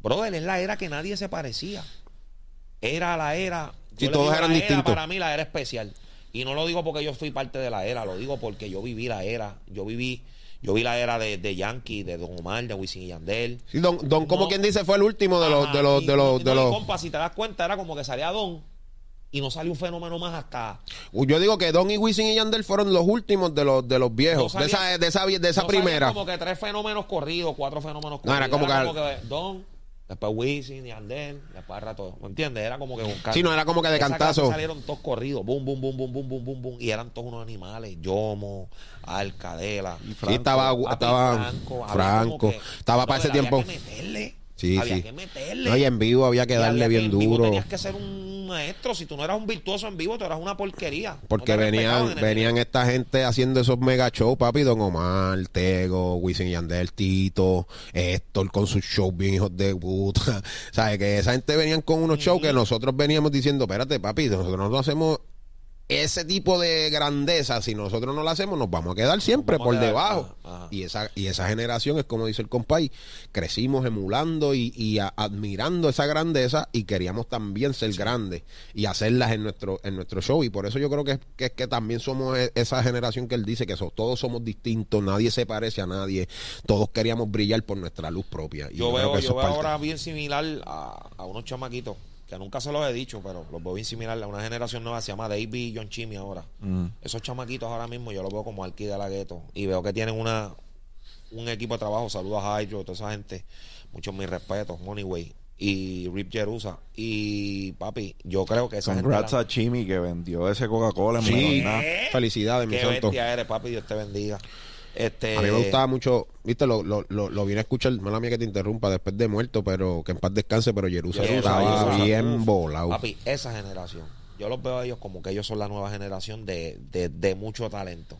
Brother, es la era que nadie se parecía. Era la era. Sí, todos digo eran la era, distintos. Para mí la era especial. Y no lo digo porque yo fui parte de la era, lo digo porque yo viví la era. Yo viví, yo vi la era de, de Yankee, de Don Omar, de Wisin y Yandel. Sí, don, don como No. quien dice, fue el último de los, Ajá, de los, de los, de no, los. compa, si te das cuenta, era como que salía Don y no salió un fenómeno más hasta Yo digo que Don y Wisin y Yandel fueron los últimos de los, de los viejos, No de salía- esa, de esa, de esa No primera. como que tres fenómenos corridos, cuatro fenómenos No, corridos. era como que- que Don, después Wisin, Yandel, después al rato, ¿me entiendes? Era como que buscar. Sí, no, era como que de cantazo. salieron todos corridos, boom, boom, boom, boom, boom, boom, boom, boom, y eran todos unos animales, Yomo, Alcadela. Y Sí, Franco. estaba, Papi, estaba Franco, Franco. que- estaba para ese tiempo. Había que meterle. Sí, había sí. que meterle. No, y en vivo había que Y darle había bien en vivo duro. Tenías que ser un maestro. Si tú no eras un virtuoso en vivo, tú eras una porquería. Porque No venían, venían esta gente haciendo esos mega shows, papi, Don Omar, Tego, Wisin Yandel, Tito, Héctor con sus shows bien hijos de puta. ¿Sabes? Que esa gente venían con unos shows que nosotros veníamos diciendo, espérate, papi, nosotros no hacemos ese tipo de grandeza, si nosotros no lo hacemos, nos vamos a quedar siempre por quedar, debajo. ajá, ajá. Y esa, y esa generación es como dice el compay, crecimos emulando y, y a- admirando esa grandeza y queríamos también ser grandes y hacerlas en nuestro, en nuestro show. Y por eso yo creo que, que es que también somos e- esa generación que él dice que so- todos somos distintos, nadie se parece a nadie, todos queríamos brillar por nuestra luz propia. Y Yo veo, yo veo ahora bien similar a, a unos chamaquitos que nunca se los he dicho, pero los veo bien similar a una generación nueva, se llama David y John Chimmy ahora. Mm. Esos chamaquitos ahora mismo yo los veo como Alki de la Gueto y veo que tienen una un equipo de trabajo. Saludos a Hydro, toda esa gente. Muchos mis respetos, Moneyway y Rip Jerusa. Y papi, yo creo que esa Congrats gente. a Chimi que vendió ese Coca-Cola en Sí, felicidades, mi santo. eres, papi, Dios te bendiga. Este, A mí me gustaba mucho, viste, lo, lo, lo, lo vine a escuchar, mala mía que te interrumpa, después de muerto, pero que en paz descanse, pero Jerusalén estaba bien volado. Papi, esa generación. Yo los veo a ellos como que ellos son la nueva generación de, de, de mucho talento.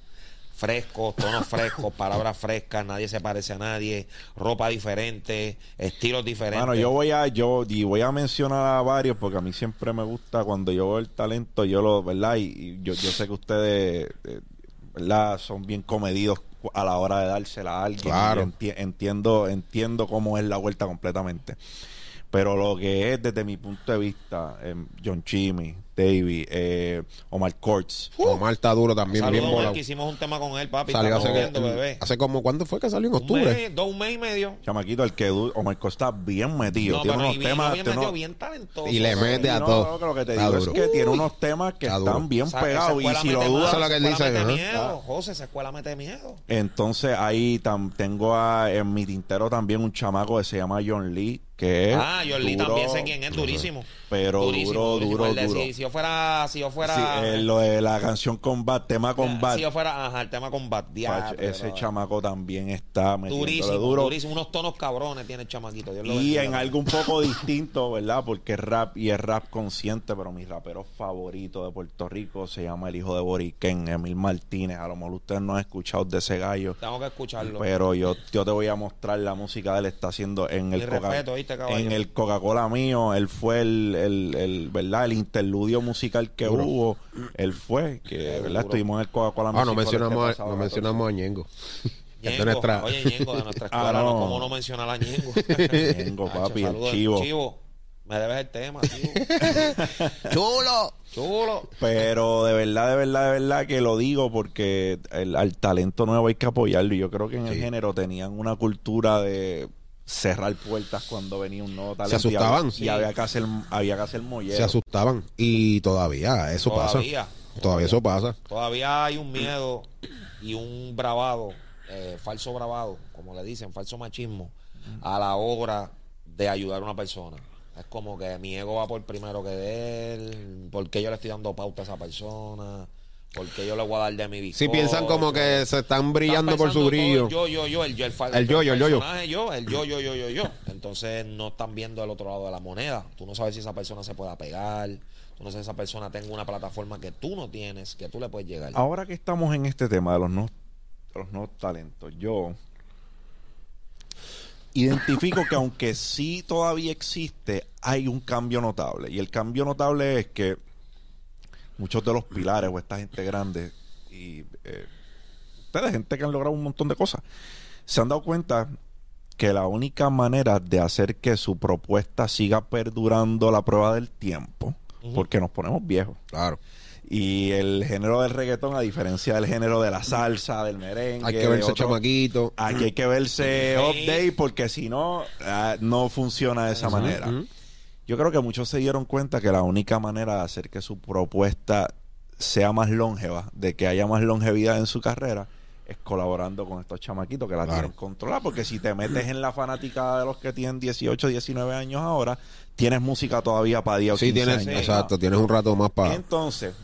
Frescos, tonos frescos, palabras frescas, nadie se parece a nadie, ropa diferente, estilos diferentes. Bueno, yo voy a yo y voy a mencionar a varios porque a mí siempre me gusta cuando yo veo el talento, yo lo, ¿verdad? Y, y yo, yo sé que ustedes, eh, ¿verdad? Son bien comedidos a la hora de dársela a alguien. Claro. Y enti- entiendo, entiendo cómo es la vuelta completamente. Pero lo que es desde mi punto de vista, em, John Chimmy, Davis, eh, Omar Courtz. Omar está duro también, Omar, volado. que hicimos un tema con él, papi. Salió hace, viendo, bebé. hace como, ¿cuándo fue que salió? En Un octubre. mes, dos, un mes y medio. Chamaquito, el que Omar Courtz está bien metido. No, tiene unos bien, temas. bien, metido, bien talentoso. Y le mete a no, todo. no, lo que te Está digo es duro. que tiene unos temas que están bien O sea, esa pegados. Y si lo dudas, Eso es lo que él dice, miedo. José, esa escuela mete miedo. Entonces ahí tengo a- en mi tintero también un chamaco que se llama John Lee, que es Ah, Lee duro, también sé quién es, durísimo. Pero Durísimo, duro, durísimo. duro, duro. Si, si yo fuera, si yo fuera, Sí, eh, lo de la canción Combat, tema Combat. si yo fuera, ajá, el tema combat, diablo, ese brother. chamaco también está durísimo, duro. durísimo, unos tonos cabrones tiene el chamaquito. Dios Y en algo un poco distinto, ¿verdad? Porque es rap y es rap consciente, pero mi rapero favorito de Puerto Rico se llama el hijo de Boriquén, Emil Martínez. A lo mejor ustedes no han escuchado de ese gallo. Tengo que escucharlo. Pero yo, yo te voy a mostrar la música de él está haciendo en el Coca- respeto, ¿viste, caballo? en el Coca-Cola mío, él fue el, el, el, ¿verdad? El interludio musical que Duro. hubo, él fue, que ¿verdad? duro. Estuvimos en el Coca-Cola Ah, no este mencionamos, a, pasado no 14. mencionamos a Ñengo. Ñengo, nuestra- Oye, Ñengo, de nuestra Ah, escuela, no. no. ¿cómo no mencionar a Ñengo? Ñengo, papi, el saludos. chivo. me debes el tema, chivo. ¡Chulo! Chulo. Pero de verdad, de verdad, de verdad que lo digo porque el- al talento nuevo hay que apoyarlo. Y yo creo que en el género tenían una cultura de cerrar puertas cuando venía un nuevo talento. y asustaban. había- Y, Sí. había que hacer, había que hacer mollero. Se asustaban. Y todavía, eso Todavía. pasa. Todavía eso pasa. Todavía hay un miedo y un bravado, eh, falso bravado, como le dicen, falso machismo, a la hora de ayudar a una persona. Es como que mi ego va por primero que él, porque yo le estoy dando pauta a esa persona, porque yo le voy a dar de mi vida. Si piensan como que se están brillando por su brillo. Yo, yo, yo, el yo, el, El yo, yo, el yo, yo. yo, el yo, yo, yo, yo, yo. Entonces no están viendo el otro lado de la moneda. Tú no sabes si esa persona se pueda pegar. Tú no sabes si esa persona tenga una plataforma que tú no tienes, que tú le puedes llegar. Ahora que estamos en este tema de los no, de los nuevos talentos, yo identifico que aunque sí todavía existe, hay un cambio notable. Y el cambio notable es que muchos de los pilares o esta gente grande y eh, ustedes, gente que han logrado un montón de cosas, se han dado cuenta que la única manera de hacer que su propuesta siga perdurando la prueba del tiempo, porque nos ponemos viejos, Claro. y el género del reggaetón, a diferencia del género de la salsa, del merengue, Hay que verse otro- chamaquito. Aquí hay que verse update porque si no, ah, no funciona de esa manera. Yo creo que muchos se dieron cuenta que la única manera de hacer que su propuesta sea más longeva, de que haya más longevidad en su carrera, es colaborando con estos chamaquitos que la Claro. tienen controlada. Porque si te metes en la fanática de los que tienen 18, 19 años ahora, tienes música todavía para 10 o Sí, 15 tienes, años. exacto, tienes un rato más para... Entonces,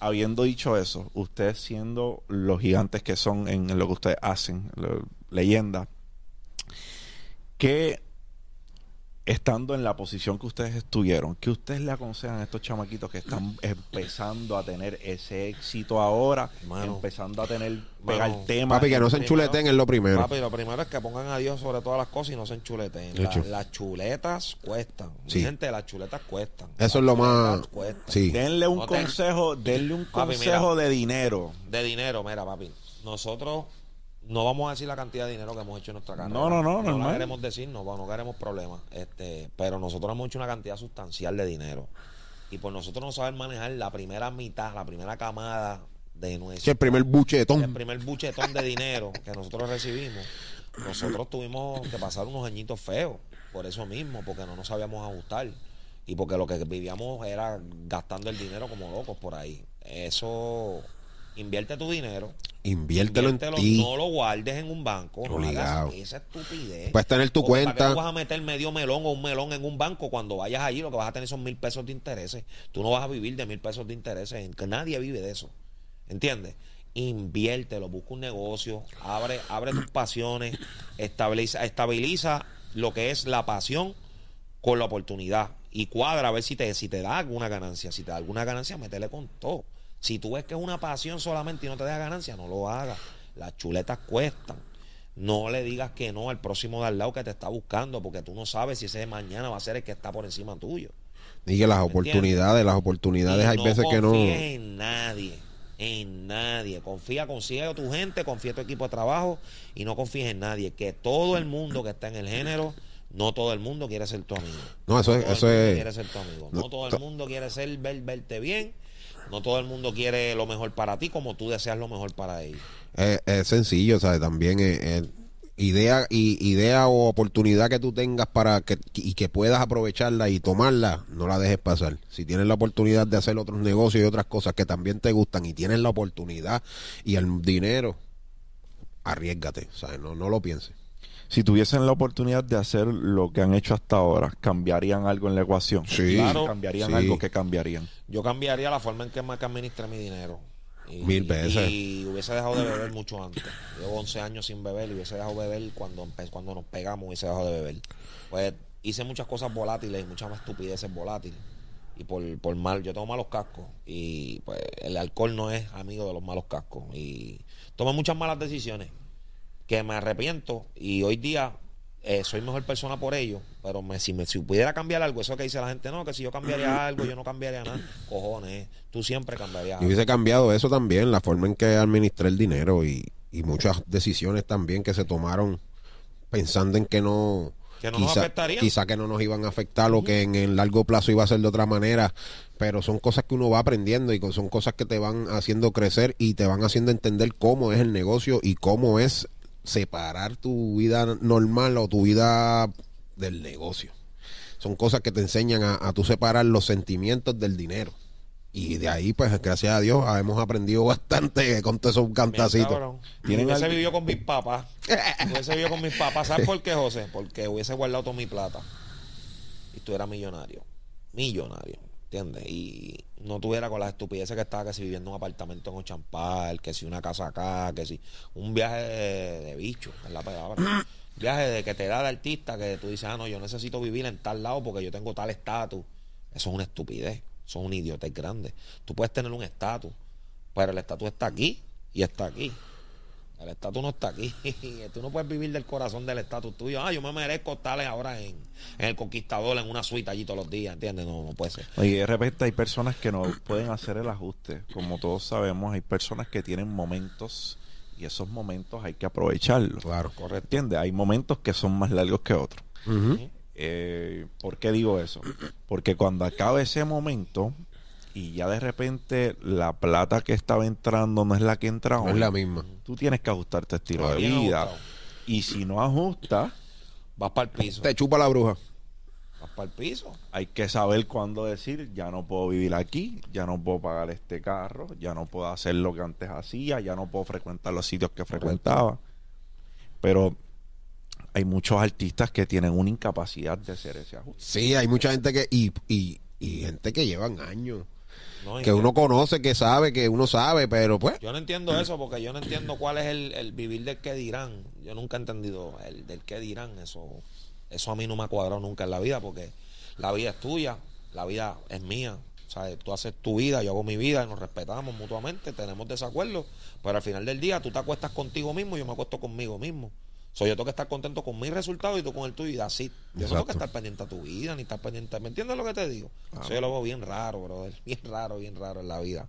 habiendo dicho eso, ustedes siendo los gigantes que son en lo que ustedes hacen, lo- leyenda, que estando en la posición que ustedes estuvieron, que ustedes le aconsejan a estos chamaquitos que están empezando a tener ese éxito ahora, Mano. empezando a tener pegar Mano. temas? Papi, que no se Primero- enchuleten es lo primero. Papi, lo primero es que pongan a Dios sobre todas las cosas y no se enchuleten. La- las chuletas cuestan. Mi Sí. Gente, las chuletas cuestan. Eso Las es lo más... Sí. Denle un No consejo, denle un Papi, consejo mira. de dinero. De dinero, mira, papi. Nosotros no vamos a decir la cantidad de dinero que hemos hecho en nuestra carrera. No, no, no, No la queremos decir, no, no queremos problemas. Este, pero nosotros hemos hecho una cantidad sustancial de dinero. Y por nosotros no saber manejar la primera mitad, la primera camada de nuestro el primer el buchetón. primer buchetón de dinero que nosotros recibimos, nosotros tuvimos que pasar unos añitos feos, por eso mismo, porque no nos sabíamos ajustar y porque lo que vivíamos era gastando el dinero como locos por ahí. Eso, invierte tu dinero, Inviértelo en ti. no lo guardes en un banco, no hagas esa estupidez. Puedes tener tu Porque ¿para cuenta. qué vas a meter medio melón o un melón en un banco cuando vayas allí? Lo que vas a tener son mil pesos de intereses. Tú no vas a vivir de mil pesos de intereses. Nadie vive de eso. ¿Entiendes? Inviértelo, busca un negocio, abre, abre tus pasiones, estabiliza, estabiliza lo que es la pasión con la oportunidad y cuadra a ver si te, si te da alguna ganancia. Si te da alguna ganancia, métele con todo. Si tú ves que es una pasión solamente y no te da ganancia, no lo hagas. Las chuletas cuestan. No le digas que no al próximo de al lado que te está buscando, porque tú no sabes si ese de mañana va a ser el que está por encima tuyo. Y que las ¿Me oportunidades, las oportunidades Y hay veces que no... confíes en nadie, en nadie. Confía, consigue a tu gente, confía en tu equipo de trabajo y no confíes en nadie. Que todo el mundo que está en el género No todo el mundo quiere ser tu amigo. No, eso es- todo eso el mundo es- quiere ser tu amigo. No, no, todo to- el mundo quiere ser ver, verte bien. No todo el mundo quiere lo mejor para ti como tú deseas lo mejor para ellos. Es, sencillo, ¿sabes? También idea y idea o oportunidad que tú tengas para que y que puedas aprovecharla y tomarla, no la dejes pasar. Si tienes la oportunidad de hacer otros negocios y otras cosas que también te gustan y tienes la oportunidad y el dinero, arriesgate, ¿sabes? No, no lo pienses. Si tuviesen la oportunidad de hacer lo que han hecho hasta ahora, ¿cambiarían algo en la ecuación? Sí. Claro. ¿Cambiarían Sí. algo que cambiarían? Yo cambiaría la forma en que más que administre mi dinero. Y, Mil veces. Y hubiese dejado de beber mucho antes. Llevo 11 años sin beber y hubiese dejado de beber cuando, cuando nos pegamos, hubiese dejado de beber. Pues hice muchas cosas volátiles y muchas más estupideces volátiles. Y por, por mal, yo tengo malos cascos. Y pues el alcohol no es amigo de los malos cascos. Y tomé muchas malas decisiones que me arrepiento y hoy día eh, soy mejor persona por ello, pero me, si, me, si pudiera cambiar algo, eso que dice la gente, no, que si yo cambiaría algo, yo no cambiaría nada, cojones, tú siempre cambiarías Y algo. hubiese cambiado eso también, la forma en que administré el dinero y, y muchas decisiones también que se tomaron pensando en que no... Que no nos afectarían. quizá que no nos iban a afectar o que en el largo plazo iba a ser de otra manera, pero son cosas que uno va aprendiendo y son cosas que te van haciendo crecer y te van haciendo entender cómo es el negocio y cómo es separar tu vida normal o tu vida del negocio. Son cosas que te enseñan a, a tú separar los sentimientos del dinero. Y de ahí, pues, gracias a Dios, hemos aprendido bastante con todos esos cantacitos. cabrón. ¿Tienen hubiese algo? vivido con mis papás. hubiese vivido con mis papás. ¿Sabes por qué, José? Porque hubiese guardado toda mi plata. Y tú eras millonario. Millonario. ¿Entiendes? Y no tuviera con las estupideces que estaba que si viviendo en un apartamento en Ochampal, que si una casa acá, que si un viaje de, de bicho, es la palabra. viaje de que te da de artista, que tú dices, ah, no, yo necesito vivir en tal lado porque yo tengo tal estatus. Eso es una estupidez. Eso es un idiotez grande. Tú puedes tener un estatus, pero el estatus está aquí y está aquí. El estatus no está aquí. Tú no puedes vivir del corazón del estatus tuyo. Ah, yo me merezco estar ahora en, en el Conquistador, en una suite allí todos los días, ¿entiendes? No, no puede ser. Y de repente hay personas que no pueden hacer el ajuste. Como todos sabemos, hay personas que tienen momentos y esos momentos hay que aprovecharlos. Claro. Correcto. ¿Entiendes? Hay momentos que son más largos que otros. Eh, ¿Por qué digo eso? Porque cuando acabe ese momento y ya de repente la plata que estaba entrando no es la que entra No hoy, es la misma. tú tienes que ajustarte estilo de vida. Y si no ajustas, Vas para el piso. Te chupa la bruja. Vas para el piso. hay que saber cuándo decir, ya no puedo vivir aquí, ya no puedo pagar este carro, ya no puedo hacer lo que antes hacía, ya no puedo frecuentar los sitios que frecuentaba. Pero hay muchos artistas que tienen una incapacidad de hacer ese ajuste. Sí, hay mucha gente que... Y, y, y gente que llevan años. ¿No? Y Que uno conoce, que sabe, que uno sabe, pero pues... Yo no entiendo eso porque yo no entiendo cuál es el, el vivir del que dirán. Yo nunca he entendido el del que dirán. Eso, eso a mí no me ha cuadrado nunca en la vida porque la vida es tuya, la vida es mía. ¿sabes? Tú haces tu vida, yo hago mi vida, nos respetamos mutuamente, tenemos desacuerdos, pero al final del día tú te acuestas contigo mismo y yo me acuesto conmigo mismo. So, yo tengo que estar contento con mis resultados y tú con el tuyo y así. Yo no tengo que estar pendiente a tu vida, ni estar pendiente. ¿Me entiendes lo que te digo? Eso yo lo veo bien raro, brother. Bien raro, bien raro en la vida.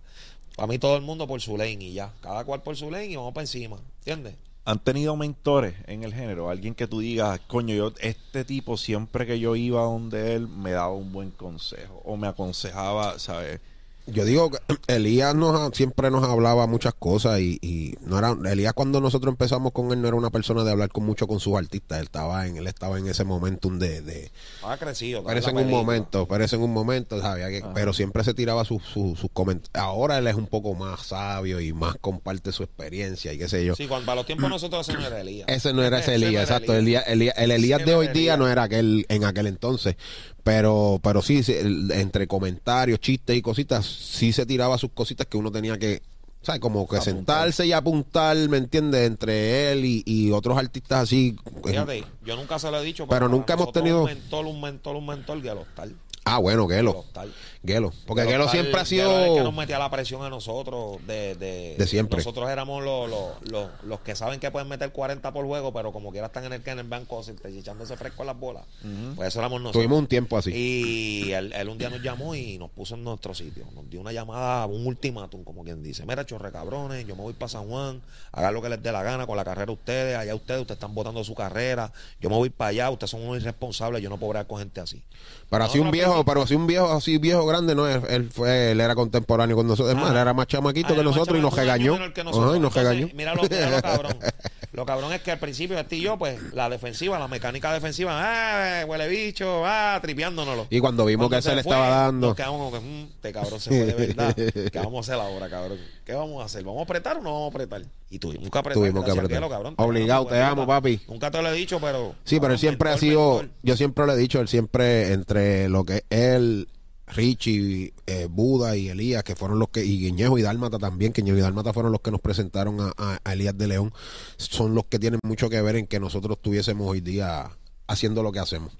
Para mí todo el mundo por su lane y ya. Cada cual por su lane y vamos para encima. ¿Entiendes? ¿Han tenido mentores en el género? Alguien que tú digas, coño, yo, este tipo siempre que yo iba donde él me daba un buen consejo o me aconsejaba, ¿sabes? Yo digo que Elías nos, siempre nos hablaba muchas cosas y, y no era Elías cuando nosotros empezamos con él no era una persona de hablar con mucho con sus artistas él estaba en él estaba en ese momentum de, de Ha crecido. parece en un momento parece en un momento sabía que, pero siempre se tiraba sus sus sus comentarios ahora él es un poco más sabio y más comparte su experiencia y qué sé yo Sí, cuando, para los tiempos nosotros ese no era Elías. ese no era ese Elías, exacto. El, Elías- Elías- el Elías de hoy día no era aquel en aquel entonces. Pero, pero sí, entre comentarios, chistes y cositas, sí se tiraba sus cositas que uno tenía que, ¿sabes? Como que Apuntar. sentarse y apuntar, ¿me entiendes? Entre él y, y otros artistas así. Fíjate, yo nunca se lo he dicho. Pero para nunca hemos tenido- Un mentor, un mentor, un mentor de hostal. Ah, bueno, Gelo. Hostal. Gelo. Porque Gelo siempre ha Gelo es el que nos sido. metía la presión a nosotros de, de, De siempre. Nosotros éramos los, los, los, los que saben que pueden meter 40 por juego, pero como quiera están en el, en el banco echándose fresco a las bolas. Pues eso éramos nosotros. Tuvimos un tiempo así. Y él, él un día nos llamó y nos puso en nuestro sitio. Nos dio una llamada, un ultimátum, como quien dice. Mira, chorre cabrones, yo me voy para San Juan, hagan lo que les dé la gana con la carrera de ustedes. Allá ustedes, ustedes están votando su carrera. Yo me voy para allá, ustedes son unos irresponsables, yo no puedo bregar con gente así. Pero así un viejo, pero así un viejo así viejo grande, no, él, él fue, él era contemporáneo con nosotros, es más, Ah. él era más chamaquito Ah, que era más nosotros y nos regañó. menor que nosotros. Ajá, y nos Entonces, regañó. Mira lo, mira lo cabrón. Lo cabrón es que al principio este y yo, pues, la defensiva, la mecánica defensiva, ah, huele bicho, ah, tripeándonoslo. Y cuando vimos que se le estaba dando. Nos quedamos que, mm, este cabrón se fue de verdad. ¿Qué vamos a hacer ahora, cabrón? ¿Qué vamos a hacer? ¿Vamos a apretar o no vamos a apretar? Y tuvimos que apretar. Tuvimos que gracias apretar. Cabrón. Obligado, te amo, papi. Nunca te lo he dicho, pero. Sí, pero él cabrón, siempre ha mentor, sido, mentor. yo siempre le he dicho, él siempre entre lo que él, Richie, eh, Buda y Elías, que fueron los que, y Guiñejo y Dálmata también, que Guiñejo y Dálmata fueron los que nos presentaron a, a- a Elías de León, son los que tienen mucho que ver en que nosotros estuviésemos hoy día haciendo lo que hacemos.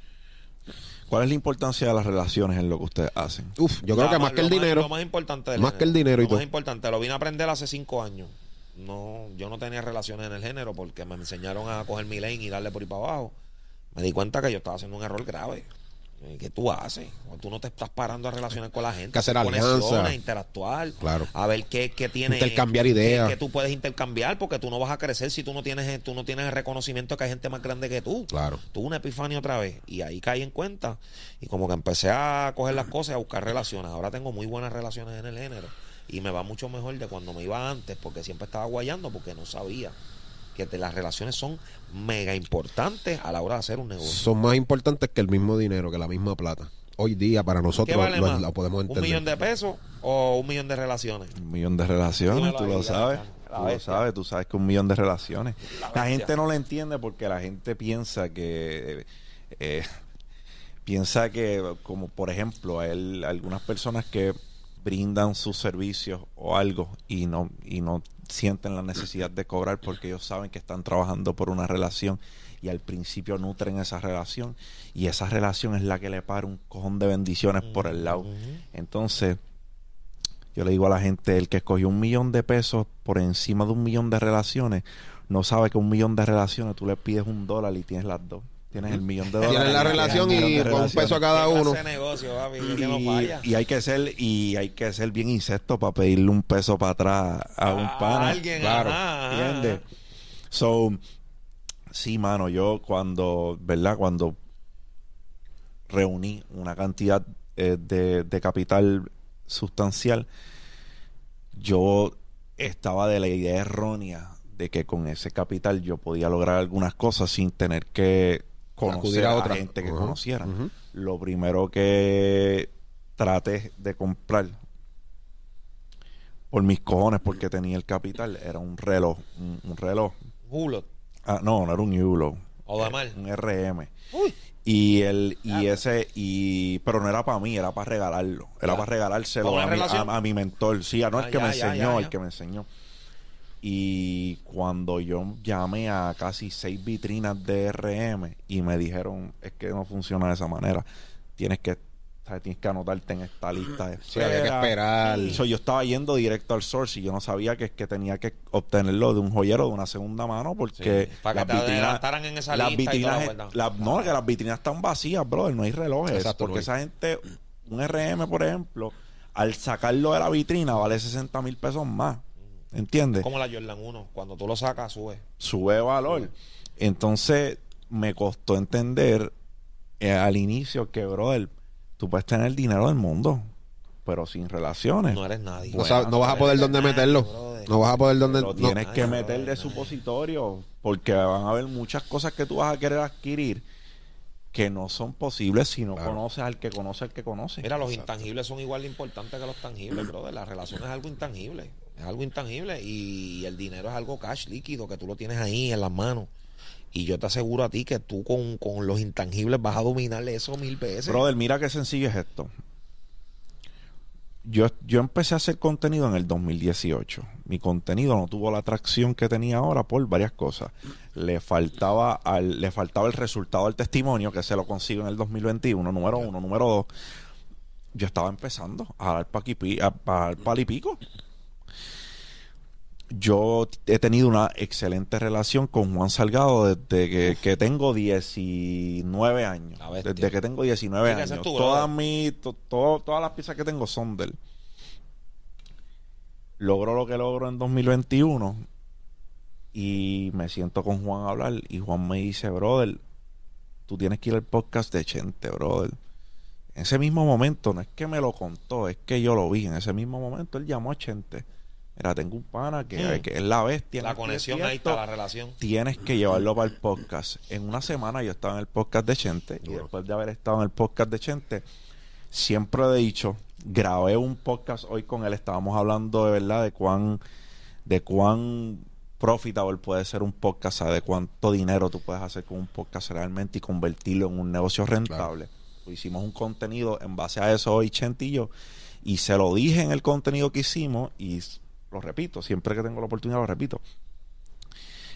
¿Cuál es la importancia de las relaciones en lo que ustedes hacen? Uf, yo creo La que más que el dinero, Lo más importante del Más que el dinero y lo todo. más importante, lo vine a aprender hace cinco años. No, yo no tenía relaciones en el género porque me enseñaron a coger mi lane y darle por ahí para abajo. Me di cuenta que yo estaba haciendo un error grave. Eh, ¿Qué tú haces? Tú no te estás parando a relaciones con la gente. Que hacer interactuar. Claro. A ver qué, qué tiene. Intercambiar ideas. qué tú puedes intercambiar porque tú no vas a crecer si tú no tienes, tú no tienes el reconocimiento que hay gente más grande que tú. Claro. Tuve una epifanía otra vez y ahí caí en cuenta y como que empecé a coger las cosas y a buscar relaciones. Ahora tengo muy buenas relaciones en el género y me va mucho mejor de cuando me iba antes porque siempre estaba guayando porque no sabía que te- las relaciones son mega importantes a la hora de hacer un negocio. son más importantes que el mismo dinero, que la misma plata. Hoy día para ¿Qué nosotros vale lo, más? lo podemos ¿Un entender. millón de pesos o un millón de relaciones? Un millón de relaciones, tú lo sabes. Tú lo sabes, tú sabes que un millón de relaciones. La gente no lo entiende porque la gente piensa que. eh, piensa que, como por ejemplo, hay algunas personas que brindan sus servicios o algo y no, y no sienten la necesidad de cobrar porque ellos saben que están trabajando por una relación y al principio nutren esa relación y esa relación es la que le para un cojón de bendiciones por el lado. Entonces, yo le digo a la gente, el que escogió un millón de pesos por encima de un millón de relaciones, no sabe que un millón de relaciones tú le pides un dólar y tienes las dos. Tienes el millón de dólares. Tienes la y relación y con un peso a cada ¿Qué uno. negocio, papi? no Y, falla. y hay que ser y hay que ser bien insecto para pedirle un peso para atrás a un A pana. alguien, claro, ajá, ajá. ¿entiendes? So, sí, mano, yo cuando, ¿verdad? Cuando reuní una cantidad eh, de, de capital sustancial, yo estaba de la idea errónea de que con ese capital yo podía lograr algunas cosas sin tener que conocer Acudir a a, otra. gente que conociera. Lo primero que traté de comprar por mis cojones porque tenía el capital era un reloj, un, un reloj. Hulot. Ah, no, no era un Yulo. Audemars. Un RM. Uy. Y el y Claro. ese y pero no era para mí, era para regalarlo. Era Ya. para regalárselo ¿Con a mi, a- a mi mentor. Sí, a no Ah, el que ya, me ya, enseñó, ya, el que me enseñó. Y cuando yo llamé a casi seis vitrinas de RM y me dijeron, es que no funciona de esa manera. Tienes que, ¿sabes? tienes que anotarte en esta lista de Sí, había que espera". esperar. So, yo estaba yendo directo al source y yo no sabía que, que tenía que obtenerlo de un joyero de una segunda mano porque Sí, para que te adelantaran en esa las lista y toda la vitrinas, las- no, que las vitrinas están vacías, brother, no hay relojes. Exacto, porque Luis. esa gente, un RM, por ejemplo, al sacarlo de la vitrina vale 60 mil pesos más. ¿Entiendes? Como la Jordan 1. Cuando tú lo sacas, sube. Sube valor. Entonces, me costó entender eh, al inicio que, brother, tú puedes tener el dinero del mundo, pero sin relaciones. No eres nadie. No, sabes- no vas a poder dónde meterlo. No vas a poder dónde. No. tienes que meter de supositorio porque van a haber muchas cosas que tú vas a querer adquirir que no son posibles si no Claro. conoces al que conoce al que conoce. Mira, los intangibles son igual de importantes que los tangibles, brother. La relación es algo intangible. Es algo intangible y el dinero es algo cash líquido que tú lo tienes ahí en las manos. Y yo te aseguro a ti que tú con, con los intangibles vas a dominarle eso mil veces. Brother, mira qué sencillo es esto. Yo, yo empecé a hacer contenido en el 2018. Mi contenido no tuvo la atracción que tenía ahora por varias cosas. Le faltaba al, le faltaba el resultado del testimonio, que se lo consigo en el 2021, número uno. Número dos, yo estaba empezando a dar paqui- a, a dar pal y pico. Yo he tenido una excelente relación con Juan Salgado desde que, que tengo 19 años. Desde que tengo 19 Sí, que ese años. Todas, to- todo- todas las piezas que tengo son de él. Logro lo que logro en 2021 y me siento con Juan a hablar y Juan me dice, brother, tú tienes que ir al podcast de Chente, brother. En ese mismo momento, no es que me lo contó, es que yo lo vi. En ese mismo momento él llamó a Chente. Mira, tengo un pana que, Mm. que es la bestia. La conexión ahí está, la relación. Tienes que llevarlo para el podcast. En una semana yo estaba en el podcast de Chente y después de haber estado en el podcast de Chente, siempre he dicho, grabé un podcast hoy con él, estábamos hablando de verdad de cuán, de cuán profitable puede ser un podcast, ¿sabes? de cuánto dinero tú puedes hacer con un podcast realmente y convertirlo en un negocio rentable. Hicimos un contenido en base a eso hoy, Chente y yo, y se lo dije en el contenido que hicimos y lo repito, siempre que tengo la oportunidad lo repito.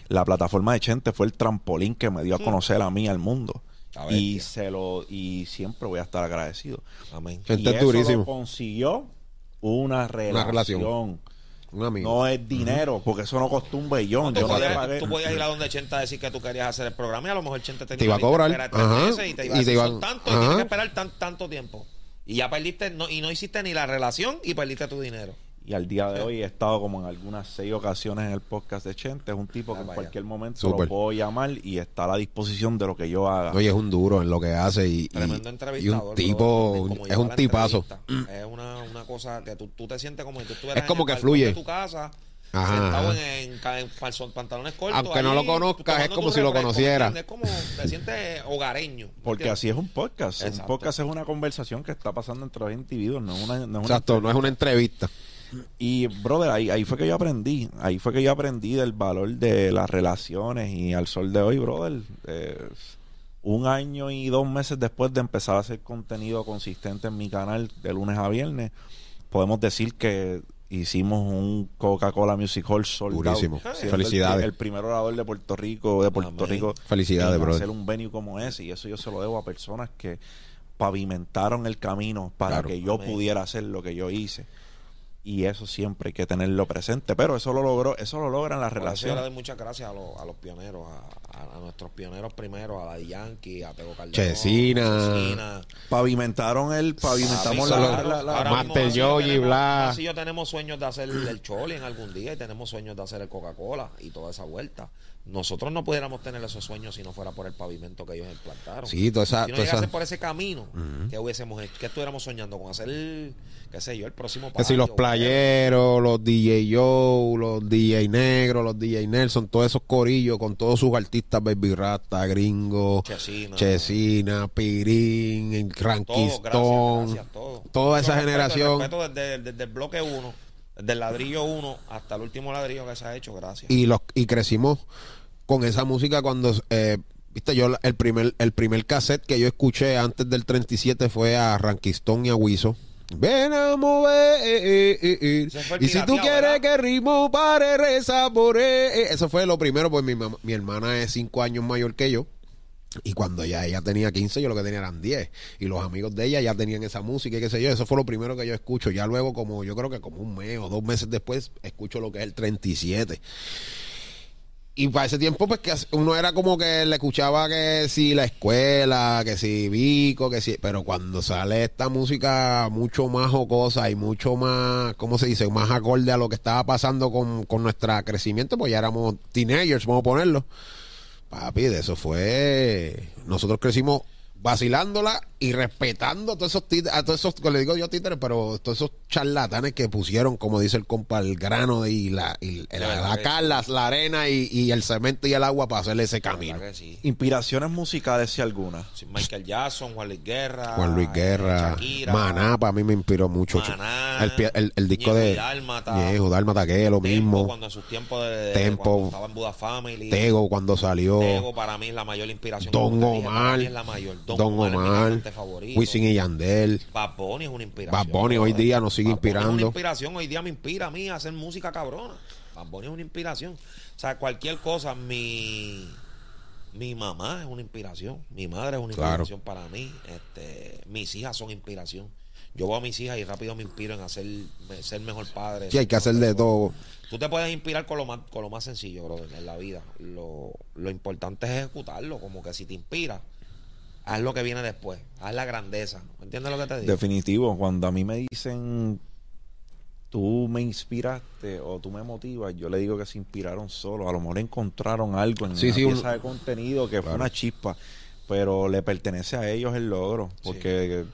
La plataforma de Chente fue el trampolín que me dio a conocer a mí al mundo. Y se lo y siempre voy a estar agradecido. Amén. Chente y es eso durísimo. lo consiguió una relación. relación. Un amigo. No es dinero, porque eso no costó un bellón. Tú Yo no le podías, pagué. tú podías ir a donde Chenta a decir que tú querías hacer el programa y a lo mejor Chenta tenía Te iba a cobrar. tres Ajá. meses y te iba a Y te iban- tanto y tienes que esperar tan, tanto tiempo. Y ya perdiste no, y no hiciste ni la relación y perdiste tu dinero. Y al día de hoy he estado como en algunas seis ocasiones en el podcast de Chente. Es un tipo que Ah, en cualquier momento lo puedo llamar y está a la disposición de lo que yo haga. Oye, es un duro en lo que hace y, Tremendo un tipo, es un tipazo. entrevista. Es una, una cosa que tú, tú te sientes como si tú estuvieras Es como en que fluye. tu casa, Ajá, sentado ajá. en, pantalones cortos. Aunque no lo conozcas, es como si lo conociera. Es como te sientes hogareño. Porque ¿entiendes? así es un podcast. Un podcast es una conversación que está pasando entre dos individuos, no es una, no es una Exacto, no es una entrevista. Y, brother, ahí, ahí fue que yo aprendí. Ahí fue que yo aprendí del valor de las relaciones. Y al sol de hoy, brother, eh, un año y dos meses después de empezar a hacer contenido consistente en mi canal de lunes a viernes, podemos decir que hicimos un Coca-Cola Music Hall soldado. Durísimo. Siendo Felicidades. El, el primer orador de Puerto Rico, de Puerto Amén. Rico. Felicidades, brother. hacer un venue como ese. Y eso yo se lo debo a personas que pavimentaron el camino para Claro. que yo Amén. pudiera hacer lo que yo hice. Y eso siempre hay que tenerlo presente. Pero eso lo logró, eso lo logran las yo le relaciones. doy muchas gracias a los, a los pioneros, a, a- a nuestros pioneros primero, a Daddy Yankee, a Tego Calderón, Chesina. Pavimentaron el, pavimentamos la, la- la- Ahora Master Yogi, tenemos- bla. Macillo tenemos sueños de hacer el Choli en algún día y tenemos sueños de hacer el Coca-Cola y toda esa vuelta. Nosotros no pudiéramos tener esos sueños si no fuera por el pavimento que ellos implantaron. Sí, toda esa- si no toda llegase esa- por ese camino, que hubiésemos hecho? ¿Qué estuviéramos soñando con hacer, qué sé yo, el próximo Que si los patio, playeros, los DJ Joe, los DJ Negro, los DJ Nelson, todos esos corillos con todos sus artistas, Baby Rasta, Gringo, Chesina. Chesina, Pirín, todos. toda esa respeto, generación. respeto desde, desde el bloque 1, desde el ladrillo 1 hasta el último ladrillo que se ha hecho, gracias. y los y crecimos con esa música cuando eh, viste yo el primer el primer cassette que yo escuché antes del 37 fue a Rankistón y a Wiso Ven a mover eh, eh, eh, y si tú quieres ¿verdad? que ritmo pare reza por eh, eh. eso fue lo primero pues mi, mi hermana es cinco años mayor que yo y cuando ya ella tenía 15, yo lo que tenía eran 10. Y los amigos de ella ya tenían esa música y qué sé yo. Eso fue lo primero que yo escucho. Ya luego, como yo creo que como un mes o dos meses después, escucho lo que es el 37. Y para ese tiempo, pues que uno era como que le escuchaba que si la escuela, que si Vico, que si. Pero cuando sale esta música mucho más jocosa y mucho más, ¿cómo se dice? Más acorde a lo que estaba pasando con, con nuestro crecimiento, pues ya éramos teenagers, vamos a ponerlo. Papi, de eso fue. Nosotros crecimos vacilándola y respetando a todos esos títeres, a todos esos, que le digo yo títeres, pero todos esos charlatanes que pusieron, como dice el compa, el grano y la, y la, verdad la cal, las- la arena y, y el cemento y el agua para hacerle ese La camino. sí. Inspiraciones musicales, si alguna. Sí, Michael Jackson, Juan Luis Guerra, Juan Luis eh, Guerra, Shakira, Maná, para mí me inspiró mucho. Maná, el, el, el disco Ñejo de Dálmata, Ñejo, Dálmata, que es lo Tempo, mismo. cuando en sus tiempos de, de- Tempo. cuando estaba en Buda Family. Tego cuando salió. Tego para mí es la mayor inspiración. Don dije, para Omar. mí es la mayor. Don, Don Omar, mi favorito. Wisin y Yandel. Bad Bunny es una inspiración. Bad Bunny hoy día nos sigue Bad Bunny Es inspirando. una inspiración. Hoy día me inspira a mí a hacer música cabrona. Bad Bunny es una inspiración. O sea, cualquier cosa, mi, mi mamá es una inspiración. Mi madre es una Claro. inspiración para mí. Este, mis hijas son inspiración. Yo veo a mis hijas y rápido me inspiro en hacer ser mejor padre. Sí, hay que hacer de todo. Tú te puedes inspirar con lo más, con lo más sencillo, brother, en la vida. Lo, lo importante es ejecutarlo, como que si te inspira, haz lo que viene después, haz la grandeza. ¿Me entiendes lo que te digo? Definitivo, cuando a mí me dicen tú me inspiraste o tú me motivas, yo le digo que se inspiraron solo. A lo mejor encontraron algo en Sí, una sí, un- pieza de contenido que fue una chispa, pero le pertenece a ellos el logro, porque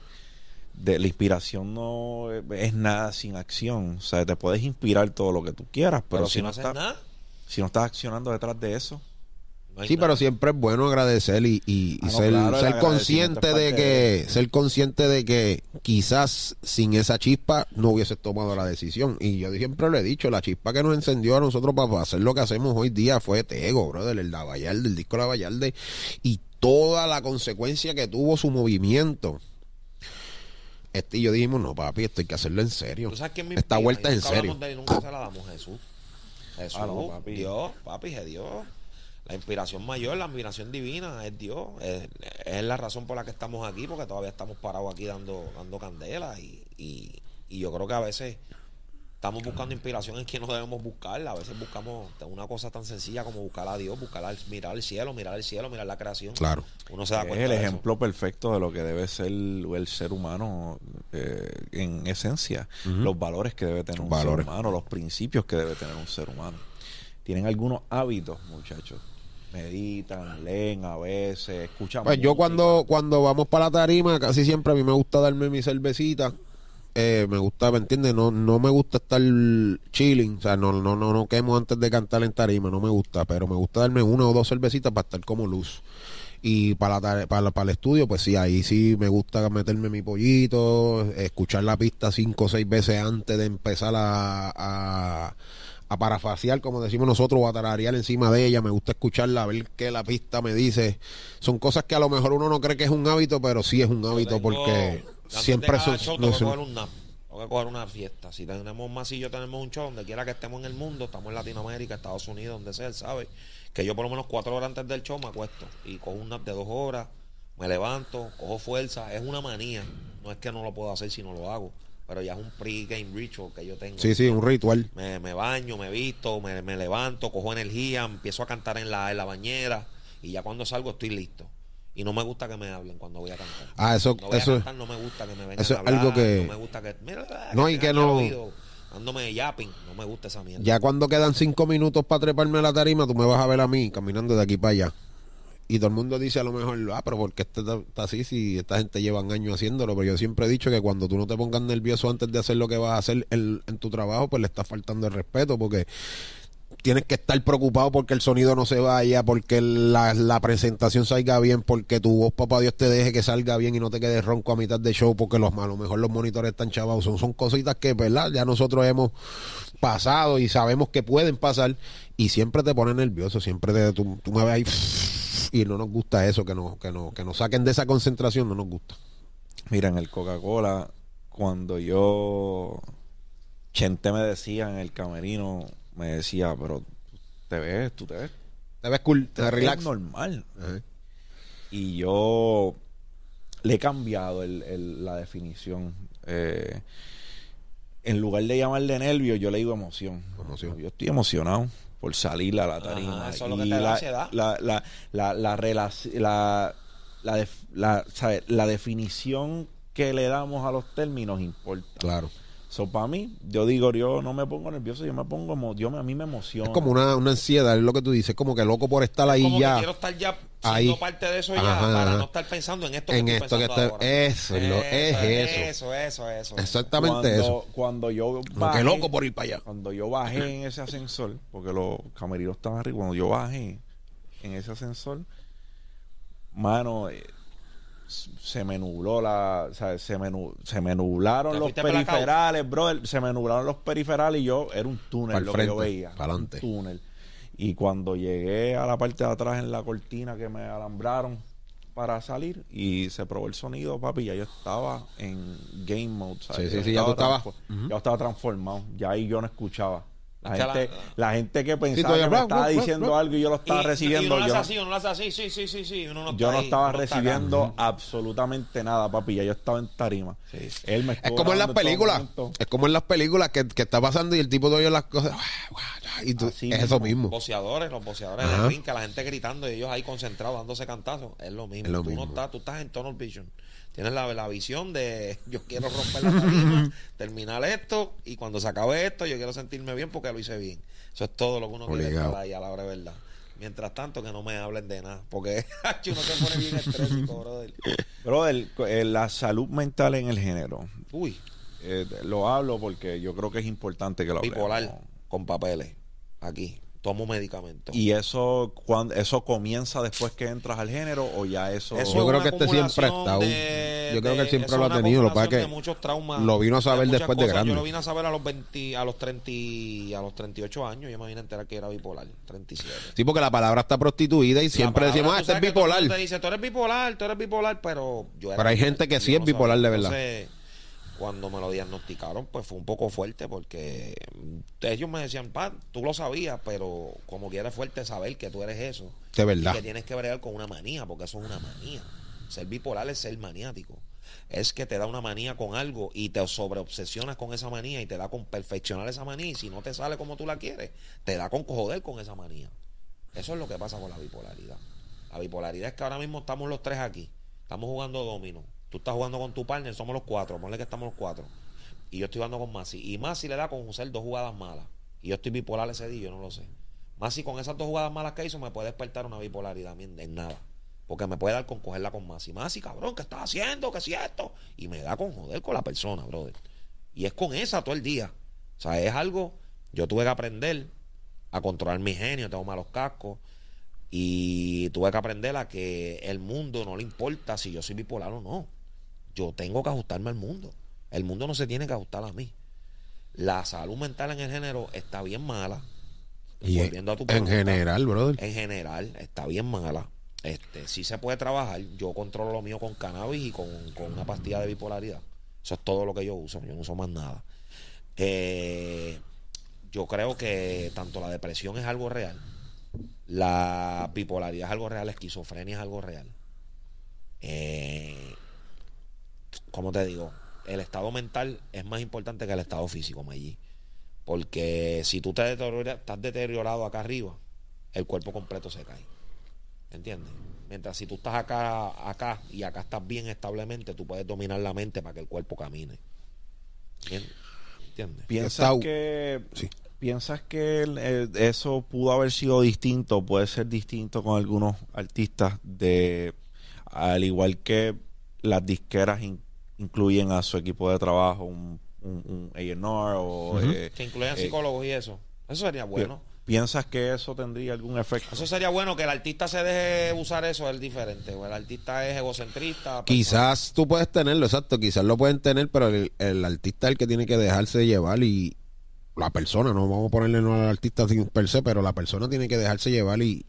de, la inspiración no es nada sin acción. O sea, te puedes inspirar todo lo que tú quieras, pero, Pero si, si no no haces estás, nada, si no estás accionando detrás de eso, no Sí, nada. pero siempre es bueno agradecer y, y- y Ah, no, ser, claro, consciente de que de- ser consciente de que quizás sin esa chispa no hubieses tomado la decisión y yo siempre lo he dicho la chispa que nos encendió a nosotros para hacer lo que hacemos hoy día fue Tego brother el Lavallarde el disco Lavallarde y toda la consecuencia que tuvo su movimiento este y yo dijimos no papi esto hay que hacerlo en serio ¿Tú sabes quién me esta vuelta es en nunca serio hablamos de él y nunca se la damos Jesús. Jesús, Ah, no, papi. Dios, papi, es Dios. La inspiración mayor, la inspiración divina es Dios. Es, es la razón por la que estamos aquí, porque todavía estamos parados aquí dando, dando candela. Y, y, y yo creo que a veces estamos buscando inspiración en quien no debemos buscarla. A veces buscamos una cosa tan sencilla como buscar a Dios, buscar al, mirar al cielo, mirar al cielo, mirar la creación. claro Uno se da es cuenta el de eso. ejemplo perfecto de lo que debe ser el ser humano eh, en esencia, los valores que debe tener un Valores. ser humano, los principios que debe tener un ser humano. Tienen algunos hábitos, muchachos. Meditan, leen a veces, escuchan. Pues yo cuando, cuando vamos para la tarima, casi siempre a mí me gusta darme mi cervecita. Eh, me gusta, ¿me entiendes? No, no me gusta estar chilling, o sea, no, no, no, no quemo antes de cantar en tarima, no me gusta, pero me gusta darme una o dos cervecitas para estar como luz. Y para, la para, para el estudio, pues sí, ahí sí me gusta meterme mi pollito, escuchar la pista cinco o seis veces antes de empezar a, a, a parafaciar, como decimos nosotros, o a tararear encima de ella. Me gusta escucharla, a ver qué la pista me dice. Son cosas que a lo mejor uno no cree que es un hábito, pero sí es un hábito porque siempre show no es un- coger un nap, tengo que coger una fiesta. Si tenemos yo tenemos un show donde quiera que estemos en el mundo, estamos en Latinoamérica, Estados Unidos, donde sea, él sabe que yo por lo menos cuatro horas antes del show me acuesto y cojo un nap de dos horas, me levanto, cojo fuerza. Es una manía, no es que no lo puedo hacer si no lo hago, pero ya es un pre-game ritual que yo tengo. Sí, sí, un ritual. Me, me baño, me visto, me, me levanto, cojo energía, empiezo a cantar en la, en la bañera y ya cuando salgo estoy listo. Y no me gusta que me hablen cuando voy a cantar. Ah, eso, voy eso a es. cantar, no me gusta que me vengan eso a es algo que- no me gusta que mira, No, y que no- oído dándome yapping, no me gusta esa mierda. Ya cuando quedan cinco minutos para treparme a la tarima, tú me vas a ver a mí caminando de aquí para allá. Y todo el mundo dice a lo mejor, ah, pero ¿por qué este está, está así si esta gente llevan años haciéndolo? Pero yo siempre he dicho que cuando tú no te pongas nervioso antes de hacer lo que vas a hacer en, en tu trabajo, pues le estás faltando el respeto porque tienes que estar preocupado porque el sonido no se vaya, porque la, presentación salga bien, porque tu voz, papá Dios, te deje que salga bien y no te quedes ronco a mitad de show, porque los, a lo mejor los monitores están chavados. Son, son cositas que, ¿verdad? Ya nosotros hemos pasado y sabemos que pueden pasar y siempre te pone nervioso, siempre te, tú, me ves ahí y no nos gusta eso, que nos, que, nos, que nos saquen de esa concentración, no nos gusta. Mira, en el Coca-Cola, cuando yo. Chente me decía en el camerino, me decía, pero te ves, tú te ves, Te ves cool, te te ves relax. normal. Ajá. Y yo le he cambiado el- el- la definición. Eh, en lugar de llamarle nervio, yo le digo emoción. Emoción. Yo estoy emocionado por salir a la Ajá, tarima. eso es lo que te da la, ansiedad. la, la, la, la, la, la, def- la, la definición que le damos a los términos importa. Claro. So, para mí, yo digo, yo no me pongo nervioso, yo me pongo, emo- yo me- a mí me emociona. Es como una, una ansiedad, es lo que tú dices, como que loco por estar ahí como ya. que quiero estar ya Ahí. siendo parte de eso ya Ajá, para no estar pensando en esto En que esto estoy que pensando está- ahora. eso es lo- es eso. Eso, eso, eso. Exactamente cuando, eso. Cuando yo Como que bajé- loco por ir para allá. Cuando yo bajé en ese ascensor, porque los camerinos estaban arriba, cuando yo bajé en ese ascensor, mano, eh, se me nubló la, o sea, se me, nu- se me nublaron ¿Te los periferales, brother, se me nublaron los periferales y yo, era un túnel lo que yo frente, veía. Un túnel. Y cuando llegué a la parte de atrás en la cortina que me alambraron para salir y se probó el sonido, papi, ya yo estaba en game mode. ¿sabes? Sí, sí, sí, ya tú estabas- transfor- Ya estaba transformado. Ya ahí yo no escuchaba La gente, la, gente que pensaba que me estaba diciendo algo y yo lo estaba Y- recibiendo. Y uno lo yo, así, uno lo hace así, sí, sí, sí, sí. Uno no está yo no ahí, estaba uno recibiendo absolutamente nada, papi. Ya yo estaba en tarima. Sí. Él me Es como en las películas. Es como en las películas que, que está pasando y el tipo todavía las cosas. Y tú, Así es eso mismo. mismo. boxeadores, los boxeadores Ajá. del ring, que la gente gritando y ellos ahí concentrados dándose cantazos, es lo mismo. Es lo tú mismo. no estás, tú estás en tunnel vision. Tienes la, la visión de yo quiero romper la tarima, terminar esto y cuando se acabe esto yo quiero sentirme bien porque lo hice bien. Eso es todo lo que uno quiere estar ahí a la hora de verdad. Mientras tanto que no me hablen de nada, porque uno se pone bien estrésico, brother. Brother, eh, la salud mental en el género. Uy, Eh, lo hablo porque yo creo que es importante que lo hablemos. bipolar con papeles. Aquí, tomo medicamentos. Y eso cuando eso comienza después que entras al género o ya eso, Eso Yo creo que este siempre estado. de- Yo creo que de- él siempre lo ha tenido. Lo que pasa es acumulación que de muchos traumas. lo vino a saber muchas después de cosas. grande. Yo lo vine a saber a los 20, a los 30, y- a los 38 años. Yo me vine a enterar que era bipolar. 37. Sí, porque la palabra está prostituida y siempre decimos, ah, este es que bipolar. Te dice, tú eres bipolar, tú eres bipolar, pero yo era Pero hay bipolar. gente que sí es bipolar de verdad. Entonces, cuando me lo diagnosticaron, pues fue un poco fuerte porque ellos me decían, pa, tú lo sabías, pero como quieres fuerte saber que tú eres eso. De verdad. Y que tienes que bregar con una manía, porque eso es una manía. Ser bipolar es ser maniático. Es que te da una manía con algo y te sobreobsesionas con esa manía y te da con perfeccionar esa manía. Y si no te sale como tú la quieres, te da con joder con esa manía. Eso es lo que pasa con la bipolaridad. La bipolaridad es que ahora mismo estamos los tres aquí. Estamos jugando domino. Tú estás jugando con tu partner, somos los cuatro. Ponle que estamos los cuatro. Y yo estoy jugando con Masi. Y Masi le da con hacer dos jugadas malas. Y yo estoy bipolar ese día, yo no lo sé. Masi con esas dos jugadas malas que hizo me puede despertar una bipolaridad en nada. Porque me puede dar con cogerla con Masi. Masi, cabrón, ¿qué estás haciendo? ¿Qué es esto? Y me da con joder con la persona, brother. Y es con esa todo el día. O sea, es algo. Yo tuve que aprender a controlar mi genio, tengo malos cascos. Y tuve que aprender a que el mundo no le importa si yo soy bipolar o no. Yo tengo que ajustarme al mundo. El mundo no se tiene que ajustar a mí. La salud mental en el género está bien mala. Y Volviendo a tu en pregunta, general, brother. En general, está bien mala. Este, sí se puede trabajar. Yo controlo lo mío con cannabis y con, con una pastilla de bipolaridad. Eso es todo lo que yo uso. Yo no uso más nada. Eh, yo creo que tanto la depresión es algo real, la bipolaridad es algo real, la esquizofrenia es algo real. Eh, como te digo, el estado mental es más importante que el estado físico, Mayí. Porque si tú te deteriora- estás deteriorado acá arriba, el cuerpo completo se cae. ¿Entiendes? Mientras si tú estás acá, acá y acá estás bien establemente, tú puedes dominar la mente para que el cuerpo camine. ¿Entiendes? ¿Piensas que, Sí. ¿Piensas que el- el- eso pudo haber sido distinto? Puede ser distinto con algunos artistas de al igual que las disqueras in- incluyen a su equipo de trabajo un, un, un A&R o Ujú. eh, Que incluyan eh, psicólogos y eso. Eso sería bueno. ¿Piensas que eso tendría algún efecto? Eso sería bueno que el artista se deje usar eso, es diferente. O el artista es egocentrista. Quizás tú puedes tenerlo, exacto, quizás lo pueden tener, pero el, el artista es el que tiene que dejarse llevar y la persona, no vamos a ponerle no al artista sin per se, pero la persona tiene que dejarse llevar y,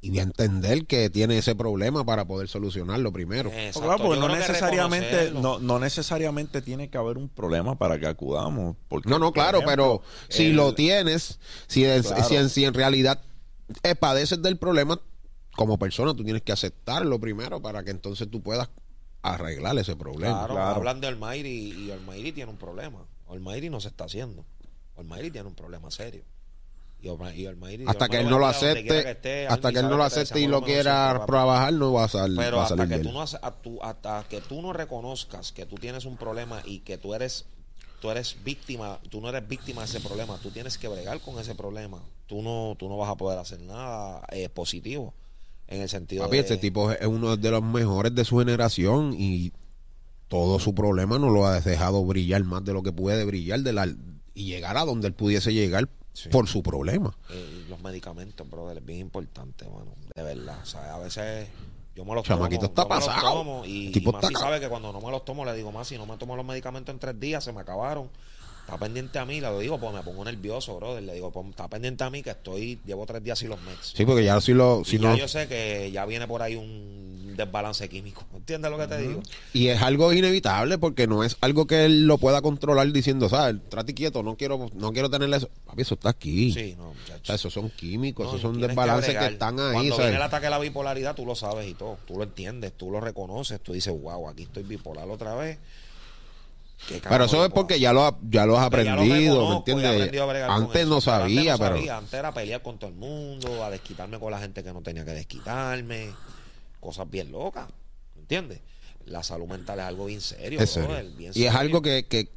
y entender que tiene ese problema para poder solucionarlo primero. Exacto. Claro, porque no necesariamente, no, no necesariamente tiene que haber un problema para que acudamos. Porque, No, no, claro, ejemplo, pero si el- lo tienes, si, es- Claro. si, en, si en realidad eh, padeces del problema, como persona tú tienes que aceptarlo primero para que entonces tú puedas arreglar ese problema. Claro, Claro. hablan de Almighty y Almighty tiene un problema. Almighty no se está haciendo. Almighty tiene un problema serio. Y Almighty- Hasta que él no lo acepte, esté, hasta que él no lo acepte y lo quiera trabajar, no va a, sal- Pero va a hasta salir que, de tú no, hace- a tu- hasta que tú no reconozcas que tú tienes un problema y que tú eres tú eres víctima, tú no eres víctima de ese problema, tú tienes que bregar con ese problema. Tú no tú no vas a poder hacer nada eh, positivo en el sentido Papi, de este tipo es uno de los mejores de su generación y todo su problema no lo ha dejado brillar más de lo que puede brillar de la, y llegar a donde él pudiese llegar Sí. por su problema. eh, los medicamentos, brother, es bien importante, mano, de verdad. O sea, a veces yo me los Chamaquito tomo, está yo me los pasado. tomo y, Tipo está ca- sabe que cuando no me los tomo le digo, más si no me tomo los medicamentos en tres días, se me acabaron. Está pendiente a mí, le digo, pues me pongo nervioso, brother. Le digo, pues está pendiente a mí que estoy, llevo tres días sin los meds. Sí, porque ya si lo Y si ya no yo sé que ya viene por ahí un desbalance químico. ¿Entiendes lo que te digo? Y es algo inevitable porque no es algo que él lo pueda controlar diciendo, ¿sabes? Trate quieto, no quiero no quiero tenerle eso. Papi, eso está aquí. Sí, no, O muchacho. sea, esos son químicos, No, esos son desbalances que, están ahí, Cuando ¿sabes? viene el ataque a la bipolaridad, tú lo sabes y todo. Tú lo entiendes, tú lo reconoces. Tú dices, wow, aquí estoy bipolar otra vez. ¿Qué Pero eso es porque ya lo, ha- ya lo has lo aprendido, ¿me reconozco y entiendes? Antes no Pero sabía, pero... Antes era pelear con todo el mundo, a desquitarme con la gente que no tenía que desquitarme. Cosas bien locas. ¿Entiendes? La salud mental es algo bien serio. Es serio. brother, bien Y es algo que, que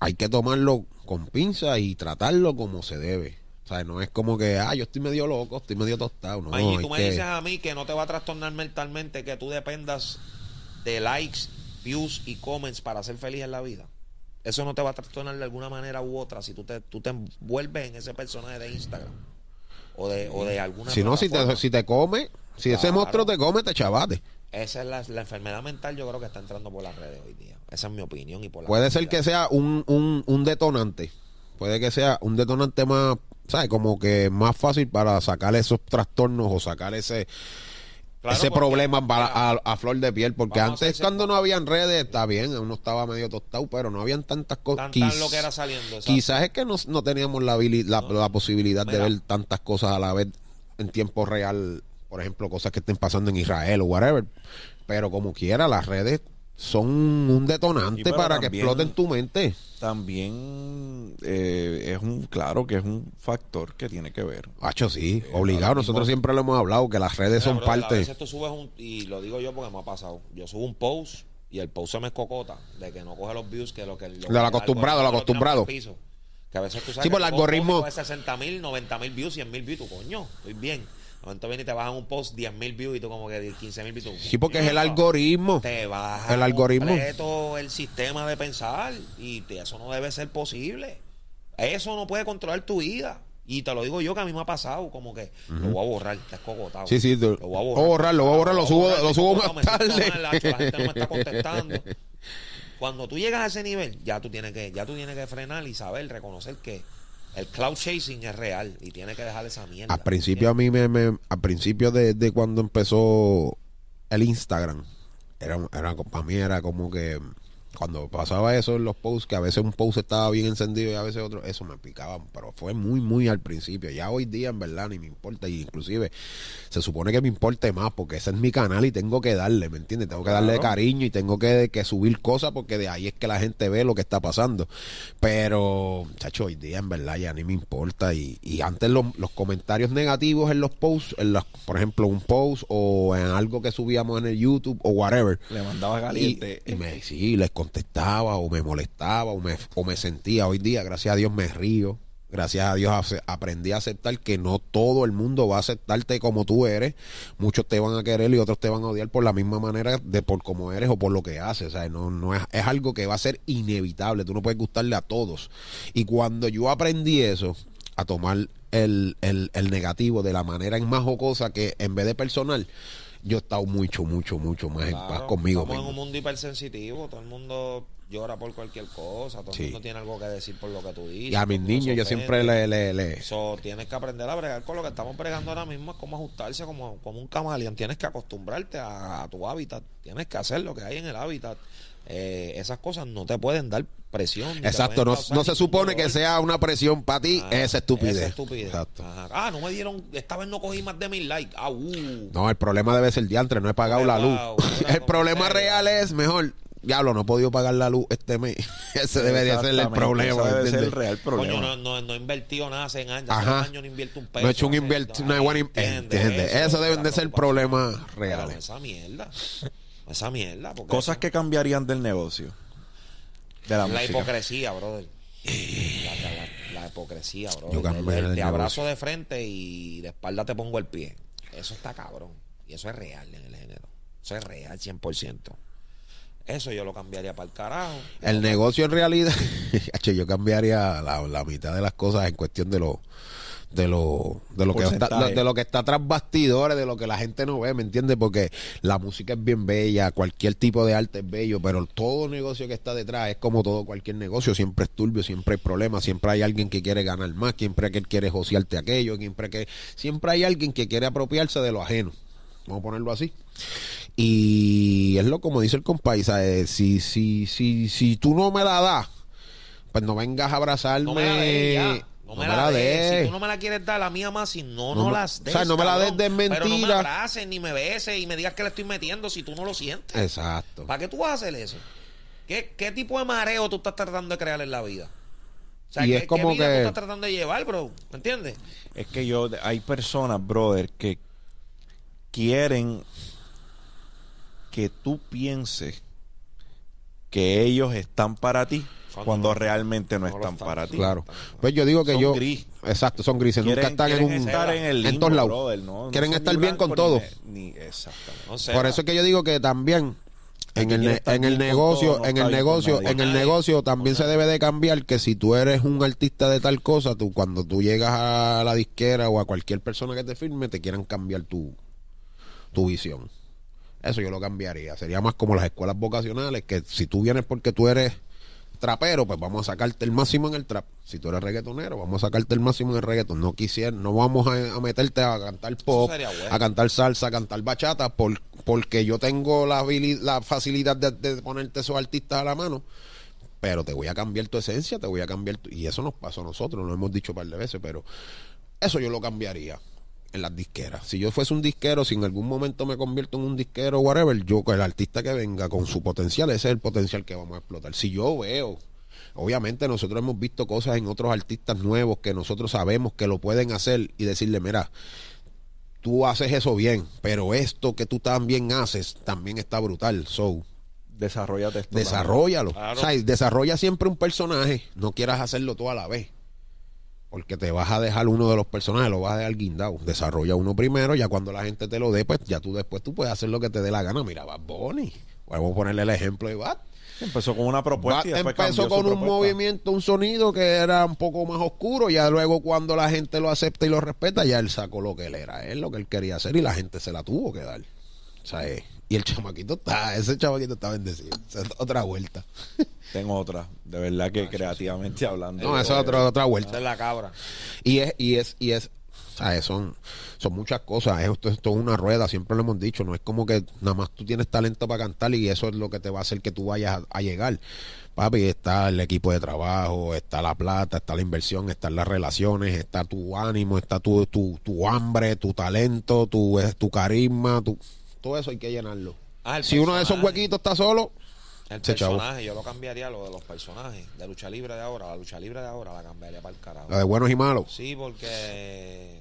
hay que tomarlo con pinza y tratarlo como se debe. O sea, no es como que, ah, yo estoy medio loco, estoy medio tostado. No, hay tú me que- dices a mí que no te va a trastornar mentalmente que tú dependas de likes, views y comments para ser feliz en la vida. Eso no te va a trastornar de alguna manera u otra si tú te, tú te envuelves en ese personaje de Instagram o de, o de alguna si no, si te, si te come, si ese monstruo te come, te chavate. Esa es la, la enfermedad mental yo creo que está entrando por las redes hoy día. Esa es mi opinión y por la Puede ser que sea un, un, un detonante. Puede que sea un detonante más, ¿sabes? Como que más fácil para sacar esos trastornos o sacar ese, Claro, ese problema a, a flor de piel. Porque antes, cuando no habían redes, está bien, uno estaba medio tostado, pero no habían tantas cosas. tan, tan lo que era saliendo. exacto. Quizás es que no, no teníamos la, posibilidad de ver tantas cosas a la vez en tiempo real. Por ejemplo, cosas que estén pasando en Israel o whatever. Pero como quiera, las redes son un detonante Sí, para que también- explote en tu mente. También eh, es un, claro que es un factor que tiene que ver. Hacho, sí, Eh, obligado. Nosotros siempre lo hemos hablado, que las redes Mira, son brother, A parte. veces tú subes un, y lo digo yo porque me ha pasado. Yo subo un post y el post se me escocota de que no coge los views que lo que lo, lo acostumbrado, lo acostumbrado. Que a veces tú sabes Sí, que por el algoritmo- coge 60 mil, 90 mil views, 100 mil views. Tú, coño, estoy bien. Momento viene y te bajan un post 10 mil views y tú como que 15 mil views. tú, Sí, porque es el algoritmo. Te baja El algoritmo. completo el sistema de pensar y te- eso no debe ser posible. Eso no puede controlar tu vida. Y te lo digo yo que a mí me ha pasado, como que lo voy a borrar, está escogotado. Sí, sí, tú- lo voy a borrar, lo voy a borrar, lo subo- lo subo más tarde. mal, la gente no me está contestando. Cuando tú llegas a ese nivel, ya tú tienes que, ya tú tienes que frenar y saber, reconocer que el cloud chasing es real y tienes que dejar esa mierda. Al principio a mí me, me- al principio de, de cuando empezó el Instagram, era, era para mí era como que cuando pasaba eso en los posts, que a veces un post estaba bien encendido y a veces otro, eso me picaba, pero fue muy, muy al principio. Ya hoy día en verdad ni me importa y inclusive se supone que me importe más porque ese es mi canal y tengo que darle, ¿me entiendes? Tengo que darle cariño y tengo que, que subir cosas porque de ahí es que la gente ve lo que está pasando. Pero, chacho, hoy día en verdad ya ni me importa. Y, y antes los, los comentarios negativos en los posts, en los, por ejemplo, un post o en algo que subíamos en el YouTube o whatever. Le mandaba Y, caliente. y me, sí, les contestaba o me molestaba o me, o me sentía. Hoy día, gracias a Dios, me río. Gracias a Dios aprendí a aceptar que no todo el mundo va a aceptarte como tú eres. Muchos te van a querer y otros te van a odiar por la misma manera de por cómo eres o por lo que haces. O sea, no, no es, es algo que va a ser inevitable. Tú no puedes gustarle a todos. Y cuando yo aprendí eso, a tomar el, el, el negativo de la manera en más jocosa que en vez de personal, yo he estado mucho, mucho, mucho más en paz conmigo Estamos en mismo. un mundo hipersensitivo, todo el mundo llora por cualquier cosa, todo Sí. el mundo tiene algo que decir por lo que tú dices. Y a mis niños yo siempre le... le, le- So, tienes que aprender a bregar con lo que estamos bregando ahora mismo, es como ajustarse como, como un camaleón. Tienes que acostumbrarte a, a tu hábitat, tienes que hacer lo que hay en el hábitat. Eh, esas cosas no te pueden dar presión. Exacto, no, no se supone que sea una presión para ti, Ah, esa estupidez. esa estupidez. Exacto. Ajá. Ah, no me dieron, esta vez no cogí más de mil likes. Ah, uh. No, el problema debe ser diantre, no he pagado No la luz. pagado, el problema real es, mejor, diablo, no he podido pagar la luz este mes. Ese debería ser el problema. ese debe ser el real problema. Coño, no, no, no he invertido nada hace años. Ajá. Hace años no invierto un peso. No he hecho un hace- inviert- Ay, una buena in- ¿entiendes? entiende, Eso eso es deben de ser problemas reales. Esa mierda. Esa mierda. porque Cosas eso- que cambiarían del negocio. De la, La música. hipocresía, brother. La, la- hipocresía, brother. Yo El- el- te abrazo de frente y de espalda te pongo el pie. Eso está cabrón. Y eso es real en el género. Eso es real 100%. Eso yo lo cambiaría para el carajo. El negocio en realidad, yo cambiaría la, la mitad de las cosas en cuestión de lo de lo de lo que está de lo que está tras bastidores, de lo que la gente no ve, ¿me entiendes? Porque la música es bien bella, cualquier tipo de arte es bello, pero todo negocio que está detrás es como todo cualquier negocio, siempre es turbio, siempre hay problemas, siempre hay alguien que quiere ganar más, siempre hay quien quiere josearte aquello, siempre que siempre hay alguien que quiere apropiarse de lo ajeno. Vamos a ponerlo así. Y es lo como dice el compaisa, si, si, si, si tú no me la das, pues no vengas a abrazarme. No No, me, la, des. Si tú no me la quieres dar, la mía más, si no, No las o des. sea, no me la des de Pero no me mentira. abraces ni me beses y me digas que le estoy metiendo si tú no lo sientes. Exacto. ¿Para qué tú vas a hacer eso? ¿Qué, qué tipo de mareo tú estás tratando de crear en la vida? O sea, Y ¿qué, es como qué vida que- tú estás tratando de llevar, bro? ¿Me entiendes? Es que yo, hay personas, brother, que quieren que tú pienses que ellos están para ti Cuando no- realmente no, están están. para ti. Claro. Pues yo digo que Son yo. gris. Exacto, son grises. Nunca Quieren, están en quieren un. estar en el en todos lados. brother, ¿no? No Quieren estar ni bien con todo. ni- ni-. Por eso es que yo digo que también en el, en el negocio, todo, no en el negocio, en el negocio también se debe de cambiar que si tú eres un artista de tal cosa, tú cuando tú llegas a la disquera o a cualquier persona que te firme, te quieran cambiar tu, tu visión. Eso yo lo cambiaría. Sería más como las escuelas vocacionales, que si tú vienes porque tú eres trapero, pues vamos a sacarte el máximo en el trap. Si tú eres reggaetonero, vamos a sacarte el máximo en el reggaeton. No quisiera, no vamos a, a meterte a cantar pop, bueno. a cantar salsa, a cantar bachata, por, porque yo tengo la, la facilidad de, de ponerte esos artistas a la mano. Pero te voy a cambiar tu esencia, te voy a cambiar tu- Y eso nos pasó a nosotros, lo hemos dicho un par de veces, pero eso yo lo cambiaría en las disqueras. Si yo fuese un disquero, si en algún momento me convierto en un disquero, whatever, yo, el artista que venga con su potencial, ese es el potencial que vamos a explotar. Si yo veo, obviamente nosotros hemos visto cosas en otros artistas nuevos que nosotros sabemos que lo pueden hacer y decirle, mira, tú haces eso bien, pero esto que tú también haces también está brutal. So, Desarrollate esto. Desarrollalo. Claro. O sea, desarrolla siempre un personaje. No quieras hacerlo todo a la vez. Porque te vas a dejar uno de los personajes, lo vas a dejar guindado. Desarrolla uno primero, ya cuando la gente te lo dé, pues ya tú después tú puedes hacer lo que te dé la gana. Mira, Bad Bunny. Vamos a ponerle el ejemplo de Bad. Empezó con una propuesta y después empezó con un propuesta. movimiento, un sonido que era un poco más oscuro. Ya luego cuando la gente lo acepta y lo respeta, ya él sacó lo que él era. Él lo que él quería hacer y la gente se la tuvo que dar. O sea, eh, y el chamaquito está, ese chamaquito está bendecido. Esa es otra vuelta. Tengo otra. De verdad que creativamente hablando. No, esa es otra, otra vuelta. Esa es la cabra. Y es, y es, y es, ¿sabes? Son, son muchas cosas. Esto, esto es una rueda, siempre lo hemos dicho. No es como que nada más tú tienes talento para cantar y eso es lo que te va a hacer que tú vayas a, a llegar. Papi, está el equipo de trabajo, está la plata, está la inversión, están las relaciones, está tu ánimo, está tu, tu, tu hambre, tu talento, tu, eh, tu carisma, tu, todo eso hay que llenarlo. Ah, si uno de esos huequitos está solo, El chavo. personaje, yo lo cambiaría lo de los personajes. De lucha libre de ahora, la lucha libre de ahora la cambiaría para el carajo. lo de buenos y malos. Sí, porque.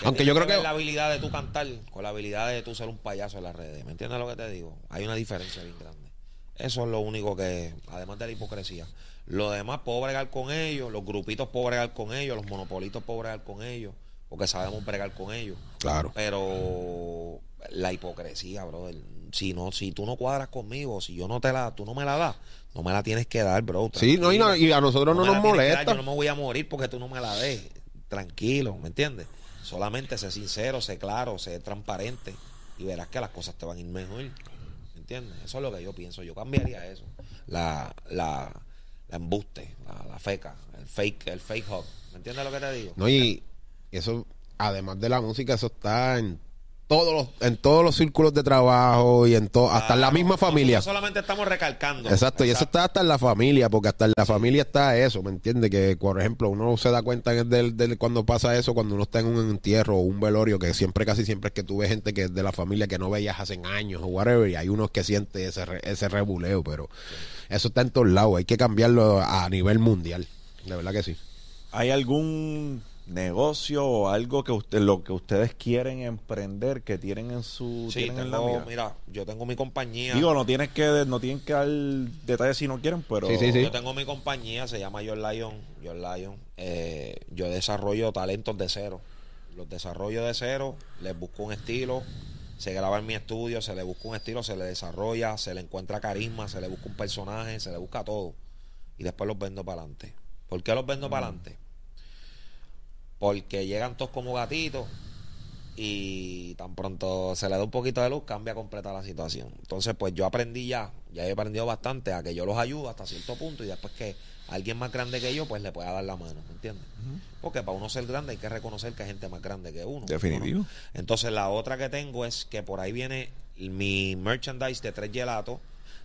¿qué Aunque yo creo que- La habilidad de tú cantar con la habilidad de tú ser un payaso en las redes. ¿Me entiendes lo que te digo? Hay una diferencia bien grande. Eso es lo único que. Además de la hipocresía. Lo demás, puedo bregar con ellos. Los grupitos puedo bregar con ellos. Los monopolitos puedo bregar con ellos. Porque sabemos bregar con ellos. Claro. Pero la hipocresía, brother. Si no, si tú no cuadras conmigo, si yo no te la, tú no me la das, no me la tienes que dar, bro. Sí, no, y, no- y a nosotros no, nos dar, molesta. Yo no me voy a morir porque tú no me la des. Tranquilo, ¿me entiendes? Solamente sé sincero, sé claro, sé transparente y verás que las cosas te van a ir mejor. ¿Me entiendes? Eso es lo que yo pienso. Yo cambiaría eso. La, la, la embuste, la, la feca, el fake, el fake hop. ¿Me entiendes lo que te digo? No, y eso, además de la música, eso está en todos los, en todos los círculos de trabajo y en todo, hasta en la misma familia. solamente estamos recalcando. Exacto, y eso está hasta en la familia, porque hasta en la familia está eso, ¿me entiendes? Que, por ejemplo, uno se da cuenta del, del- cuando pasa eso, cuando uno está en un entierro o un velorio, que siempre, casi siempre es que tú ves gente que es de la familia que no veías hace años o whatever, y hay unos que sienten ese, re- ese rebuleo, pero eso está en todos lados, hay que cambiarlo a nivel mundial, de verdad que sí. ¿Hay algún negocio o algo que usted, lo que ustedes quieren emprender que tienen en su Sí, tienen en la tengo, mira? mira, yo tengo mi compañía. Digo, no tienes que no tienen que dar detalles si no quieren, pero Sí, sí, sí. Yo tengo mi compañía, se llama Your Lion. Your Lion. Eh, yo desarrollo talentos de cero. Los desarrollo de cero, les busco un estilo, se graba en mi estudio, se le busca un estilo, se le desarrolla, se le encuentra carisma, se le busca un personaje, se le busca todo. Y después los vendo para adelante. ¿Por qué los vendo para adelante? Porque llegan todos como gatitos y tan pronto se le da un poquito de luz, cambia completa la situación. Entonces, pues yo aprendí ya, ya he aprendido bastante a que yo los ayudo hasta cierto punto y después que alguien más grande que yo, pues le pueda dar la mano, ¿me entiendes? Porque para uno ser grande hay que reconocer que hay gente más grande que uno. Definitivo. ¿no? Entonces, la otra que tengo es que por ahí viene mi merchandise de tres gelatos,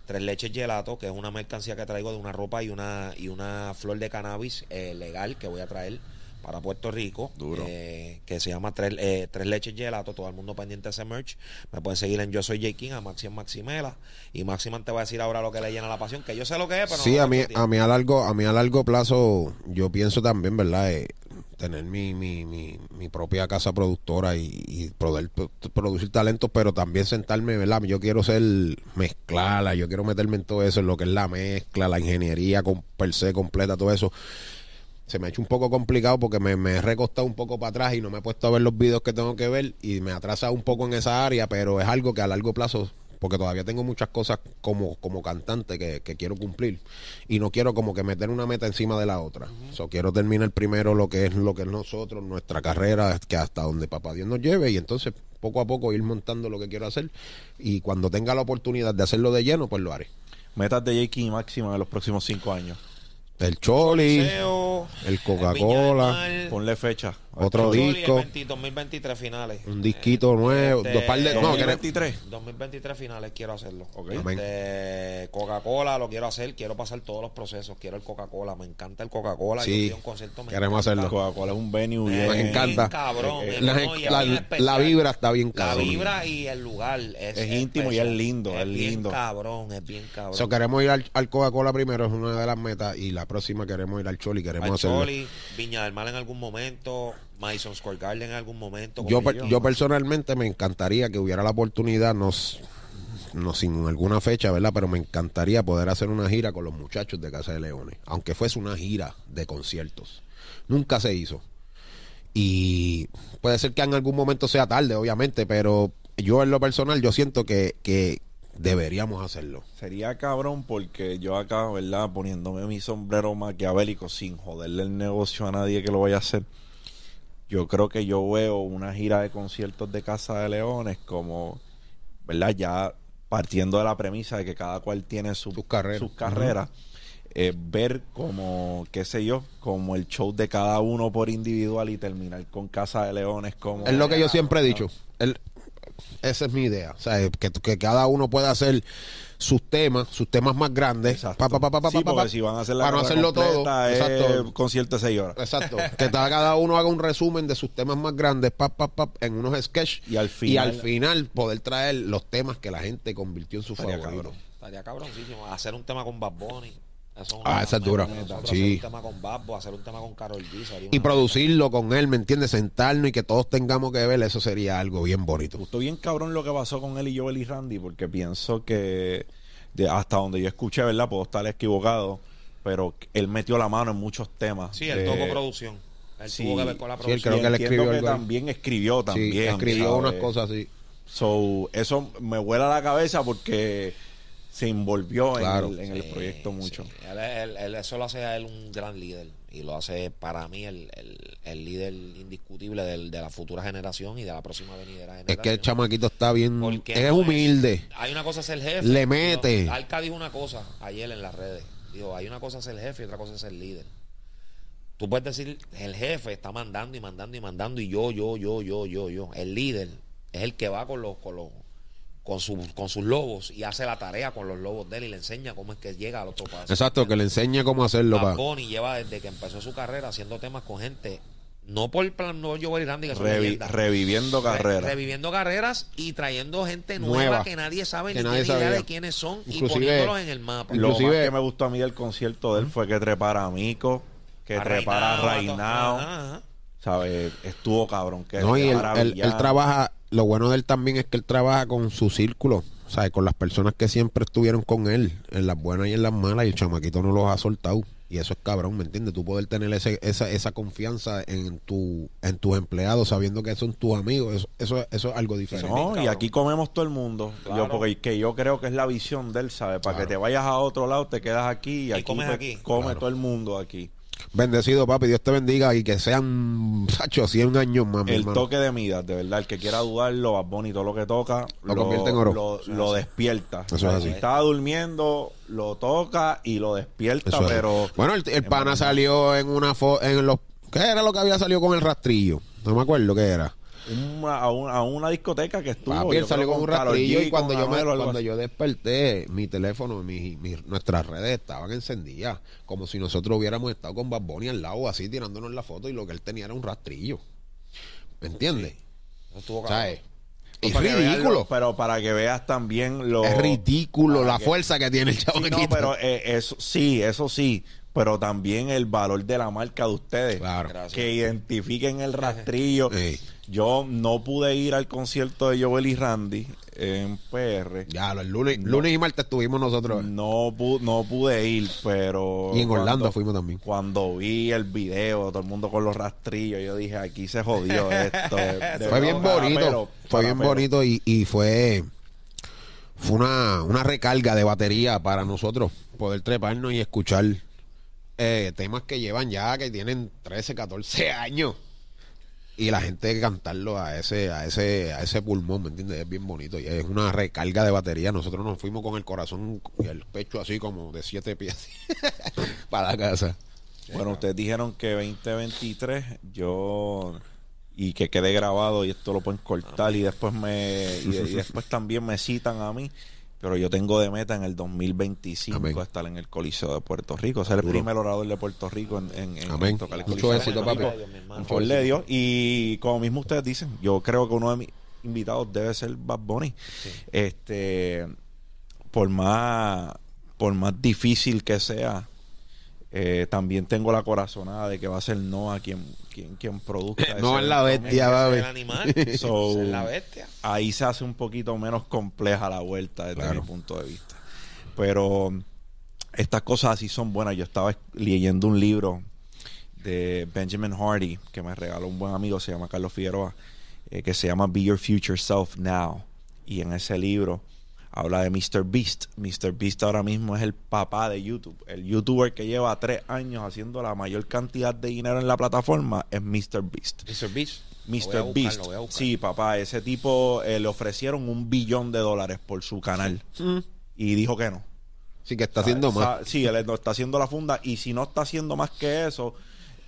tres leches gelato, que es una mercancía que traigo de una ropa y una, y una flor de cannabis eh, legal que voy a traer para Puerto Rico, Duro. eh, que se llama tres, eh, tres leches gelato, todo el mundo pendiente de ese merch. Me pueden seguir en Yo Soy J. King, a Maxim Maximela. Y Maximan te va a decir ahora lo que le llena la pasión, que yo sé lo que es, pero Sí, no a mí, a mí a largo, a mí a largo plazo, yo pienso también, ¿verdad? Eh, tener mi, mi, mi, mi propia casa productora y, y poder pro- producir talentos, pero también sentarme, ¿verdad? Yo quiero ser mezclada, yo quiero meterme en todo eso, en lo que es la mezcla, la ingeniería con, per se completa, todo eso. Se me ha hecho un poco complicado porque me, me he recostado un poco para atrás y no me he puesto a ver los videos que tengo que ver y me atrasa un poco en esa área, pero es algo que a largo plazo porque todavía tengo muchas cosas como, como cantante que, que quiero cumplir y no quiero como que meter una meta encima de la otra. So, quiero terminar primero lo que es lo que es nosotros, nuestra carrera, que hasta donde papá Dios nos lleve y entonces poco a poco ir montando lo que quiero hacer y cuando tenga la oportunidad de hacerlo de lleno, pues lo haré. Metas de J. King máxima en los próximos cinco años. El Choli, el Coca-Cola, Ponle fecha. Otro disco. 20 2023 finales. un disquito nuevo, Este, dos par de... No, que- 2023. 2023 finales quiero hacerlo. Ok. Amén. Este, Coca-Cola lo quiero hacer, quiero pasar todos los procesos, quiero el Coca-Cola, me encanta el Coca-Cola. Sí, yo un concierto, me queremos encanta. hacerlo. Coca-Cola es un venue Eh, bien. Nos encanta. cabrón, Eh, eh, la, no, es la- bien la especial. vibra está bien La cabrón. vibra y el lugar es, Es íntimo y es lindo, es bien lindo. cabrón, es bien cabrón. So, queremos ir al, al Coca-Cola primero, es una de las metas, y la próxima queremos ir al Choli, queremos Al hacerlo. Choli, Viña del Mar en algún momento, Madison Square Garden en algún momento. Yo, como per- yo personalmente me encantaría que hubiera la oportunidad, no, sin alguna fecha, ¿verdad? Pero me encantaría poder hacer una gira con los muchachos de Casa de Leones, aunque fuese una gira de conciertos. Nunca se hizo. Y puede ser que en algún momento sea tarde, obviamente, pero yo en lo personal, yo siento que, que deberíamos hacerlo. Sería cabrón porque yo acá, ¿verdad? Poniéndome mi sombrero maquiavélico sin joderle el negocio a nadie que lo vaya a hacer. Yo creo que yo veo una gira de conciertos de Casa de Leones como, ¿verdad? Ya partiendo de la premisa de que cada cual tiene su- Sus carreras. sus carreras. eh, ver como, qué sé yo, como el show de cada uno por individual y terminar con Casa de Leones como... Es lo que yo siempre he dicho. El- esa es mi idea. O sea, que, que cada uno pueda hacer sus temas, sus temas más grandes. Exacto. Pa, pa, pa, pa, pa, Sí, pa, pa, porque si van a hacer la para no hacerlo todo. es Exacto. concierto de seis horas. Exacto. que cada uno haga un resumen de sus temas más grandes pa, pa, pa, en unos sketches. Y al final- al final poder traer los temas que la gente convirtió en su Estaría favorito. cabrón. Estaría cabroncísimo. Hacer un tema con Bad Bunny. Eso es Ah, esa es dura. Sí. Hacer un tema con Bunny, hacer un tema con Carol G. Y producirlo con él, ¿me entiendes? Sentarnos y que todos tengamos que ver, eso sería algo bien bonito. gustó bien cabrón lo que pasó con él y Joel y Randy porque pienso que de hasta donde yo escuché, ¿verdad? Puedo estar equivocado, pero él metió la mano en muchos temas. Sí, él de- tocó producción. Él Sí. tuvo que ver con la Sí, él producción. creo que él escribió que también escribió también. sí, escribió ¿sabes? unas cosas así. So, eso me vuela la cabeza porque se envolvió Claro. en el, en el proyecto mucho. sí. Él, él- él- eso lo hace a él un gran líder. Y lo hace para mí el, el- el líder indiscutible del- de la futura generación y de la próxima venidera Es generación. que el chamaquito está bien, Porque es no humilde. hay una cosa es ser jefe. Le mete. Alca dijo una cosa ayer en las redes. Dijo, hay una cosa es ser jefe y otra cosa es ser líder. Tú puedes decir, el jefe está mandando y mandando y mandando y yo, yo, yo, yo, yo, yo. El líder es el que va con los, con los, con sus, con sus lobos y hace la tarea con los lobos de él y le enseña cómo es que llega al otro paso. Exacto, que le enseñe cómo hacerlo. Bad. Bunny lleva desde que empezó su carrera haciendo temas con gente, no por plan, no Joel y Randy, que son Revi- reviviendo Re- carreras. reviviendo carreras y trayendo gente nueva, Nueva. que nadie sabe Que ni nadie tiene idea de quiénes son y Inclusive- poniéndolos en el mapa. Lo Inclusive- más que me gustó a mí del concierto de él fue que trepara a Mico, que A trepara a Reinao. ¿Sabes? Estuvo cabrón. Que No, y él, él- él trabaja, lo bueno de él también es que él trabaja con su círculo, ¿sabes? Con las personas que siempre estuvieron con él, en las buenas y en las malas, y el chamaquito no los ha soltado. Y eso es cabrón, ¿me entiendes? Tú poder tener ese, esa, esa confianza en tu en tus empleados, sabiendo que son tus amigos, eso, eso, eso es algo diferente. No, y aquí comemos todo el mundo. Claro. Yo, porque que yo creo que es la visión de él, ¿sabes? Para Claro. que te vayas a otro lado, te quedas aquí y, aquí comes pues, aquí. come Claro. todo el mundo aquí. Bendecido, papi, Dios te bendiga y que sean, sacho, 100 años más, mi El hermano. toque de Midas, de verdad, el que quiera dudarlo, Bunny, todo lo que toca, Lo convierte en oro. Lo, lo despierta. Eso es así. Si estaba durmiendo, lo toca y lo despierta, Eso es. pero... Bueno, el, el pana salió en una foto, en los... ¿Qué era lo que había salido con el rastrillo? No me acuerdo qué era. Una- a, una, a una discoteca que estuvo. Papi, él salió con un rastrillo G, y cuando yo me, cuando yo desperté, mi teléfono, mi, mi- nuestras redes estaban encendidas, como si nosotros hubiéramos estado con Bad Bunny al lado, así tirándonos la foto y lo que él tenía era un rastrillo. ¿Me entiendes? Eso estuvo. ¿Sabes? Es veas ridículo. lo- pero para que veas también lo. Es ridículo la que- fuerza que tiene el Sí, chavo no, pero eh, eso sí, eso sí. Pero también el valor de la marca de ustedes. Claro. Gracias. Que identifiquen el rastrillo. Sí. Yo no pude ir al concierto de Joel y Randy en PR. Ya, el lunes, lunes y martes estuvimos nosotros. No, pu- no pude ir, pero. Y en Orlando fuimos también. Cuando vi el video, todo el mundo con los rastrillos, yo dije, aquí se jodió esto. fue bien bonito. pero- fue bien pero- bonito y, y fue fue una, una recarga de batería para nosotros poder treparnos y escuchar eh, temas que llevan ya que tienen 13, 14 años y la gente cantarlo a ese a ese a ese pulmón, ¿me entiendes? Es bien bonito y es una recarga de batería. Nosotros nos fuimos con el corazón y el pecho así como de siete pies para la casa. Bueno, ustedes dijeron que 2023 yo y que quede grabado y esto lo pueden cortar y después me y, y después también me citan a mí, pero yo tengo de meta en el 2025 Amén. estar en el Coliseo de Puerto Rico, ser el Duro. primer orador de Puerto Rico en, en- en Amén. tocar el Mucho Coliseo de éxito, Puerto papi. Favor de Dios. Y como mismo ustedes dicen, yo creo que uno de mis invitados debe ser Bad Bunny. Este, por más, por más difícil que sea, eh, también tengo la corazonada de que va a ser Noah quien, quien, quien produzca. No es la bestia, baby. el animal. So- es la bestia. Ahí se hace un poquito menos compleja la vuelta desde Claro. mi punto de vista. Pero estas cosas así son buenas. Yo estaba leyendo un libro de Benjamin Hardy que me regaló un buen amigo, se llama Carlos Figueroa, eh, que se llama Be Your Future Self Now. Y en ese libro habla de Mr. Beast. Mr. Beast ahora mismo es el papá de YouTube. El youtuber que lleva tres años haciendo la mayor cantidad de dinero en la plataforma es Mr. Beast. Mr. Beast. Mr. buscar, Beast. Sí, papá, ese tipo eh, le ofrecieron un billón de dólares por su canal. Y dijo que no. Sí que está haciendo O sea, más. Sí, él no está haciendo la funda. Y si no está haciendo más que eso,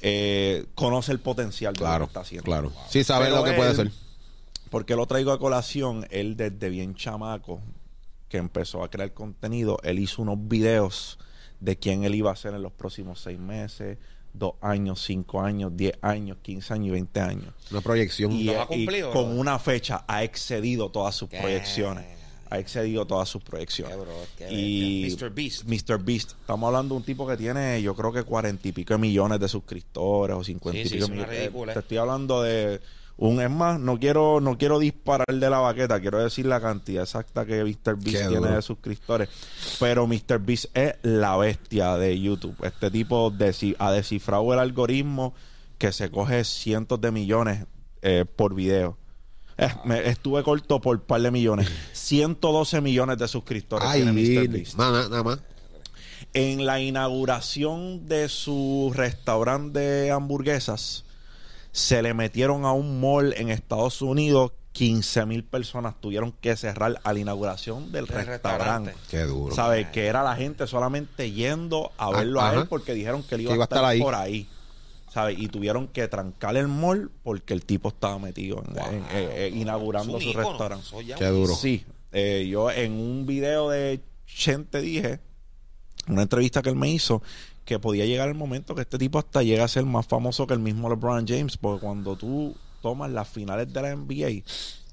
eh, conoce el potencial de lo Claro, que está haciendo. claro. Sí sabe Pero lo que puede él- ser. Porque lo traigo a colación, él desde bien chamaco, que empezó a crear contenido, él hizo unos videos de quién él iba a ser en los próximos seis meses, dos años, cinco años, diez años, quince años y veinte años. Una proyección. Y, ¿Los ha y cumplido, con una fecha ha excedido todas sus ¿Qué? proyecciones. Ha excedido todas sus proyecciones. Qué, bro, qué y. Mr. Beast. Mr. Beast. Estamos hablando de un tipo que tiene, yo creo que cuarenta y pico de millones de suscriptores o cincuenta Sí, y sí, pico millones. Eh, ridícula. Te estoy hablando de un es más, no quiero, no quiero disparar de la baqueta, quiero decir la cantidad exacta que Mr. Beast tiene de suscriptores. Pero Mr. Beast es la bestia de YouTube. Este tipo deci- ha descifrado el algoritmo que se coge cientos de millones eh, por video. Eh, me- estuve corto por un par de millones. 112 millones de suscriptores Ay, tiene Mr. Beast. nada, nada más. En la inauguración de su restaurante de hamburguesas, se le metieron a un mall en Estados Unidos. 15 mil personas tuvieron que cerrar a la inauguración del restaurante. restaurante. Qué duro. ¿Sabes? Que era la gente solamente yendo a verlo a ajá. él porque dijeron que él iba, Que a estar, ahí. por ahí. ¿Sabes? Y tuvieron que trancar el mall porque el tipo estaba metido en, en- eh, eh, inaugurando su ícono. restaurante. Qué duro. Sí, eh, yo en un video de Chente dije, una entrevista que él me hizo, que podía llegar el momento que este tipo hasta llega a ser más famoso que el mismo LeBron James, porque cuando tú tomas las finales de la NBA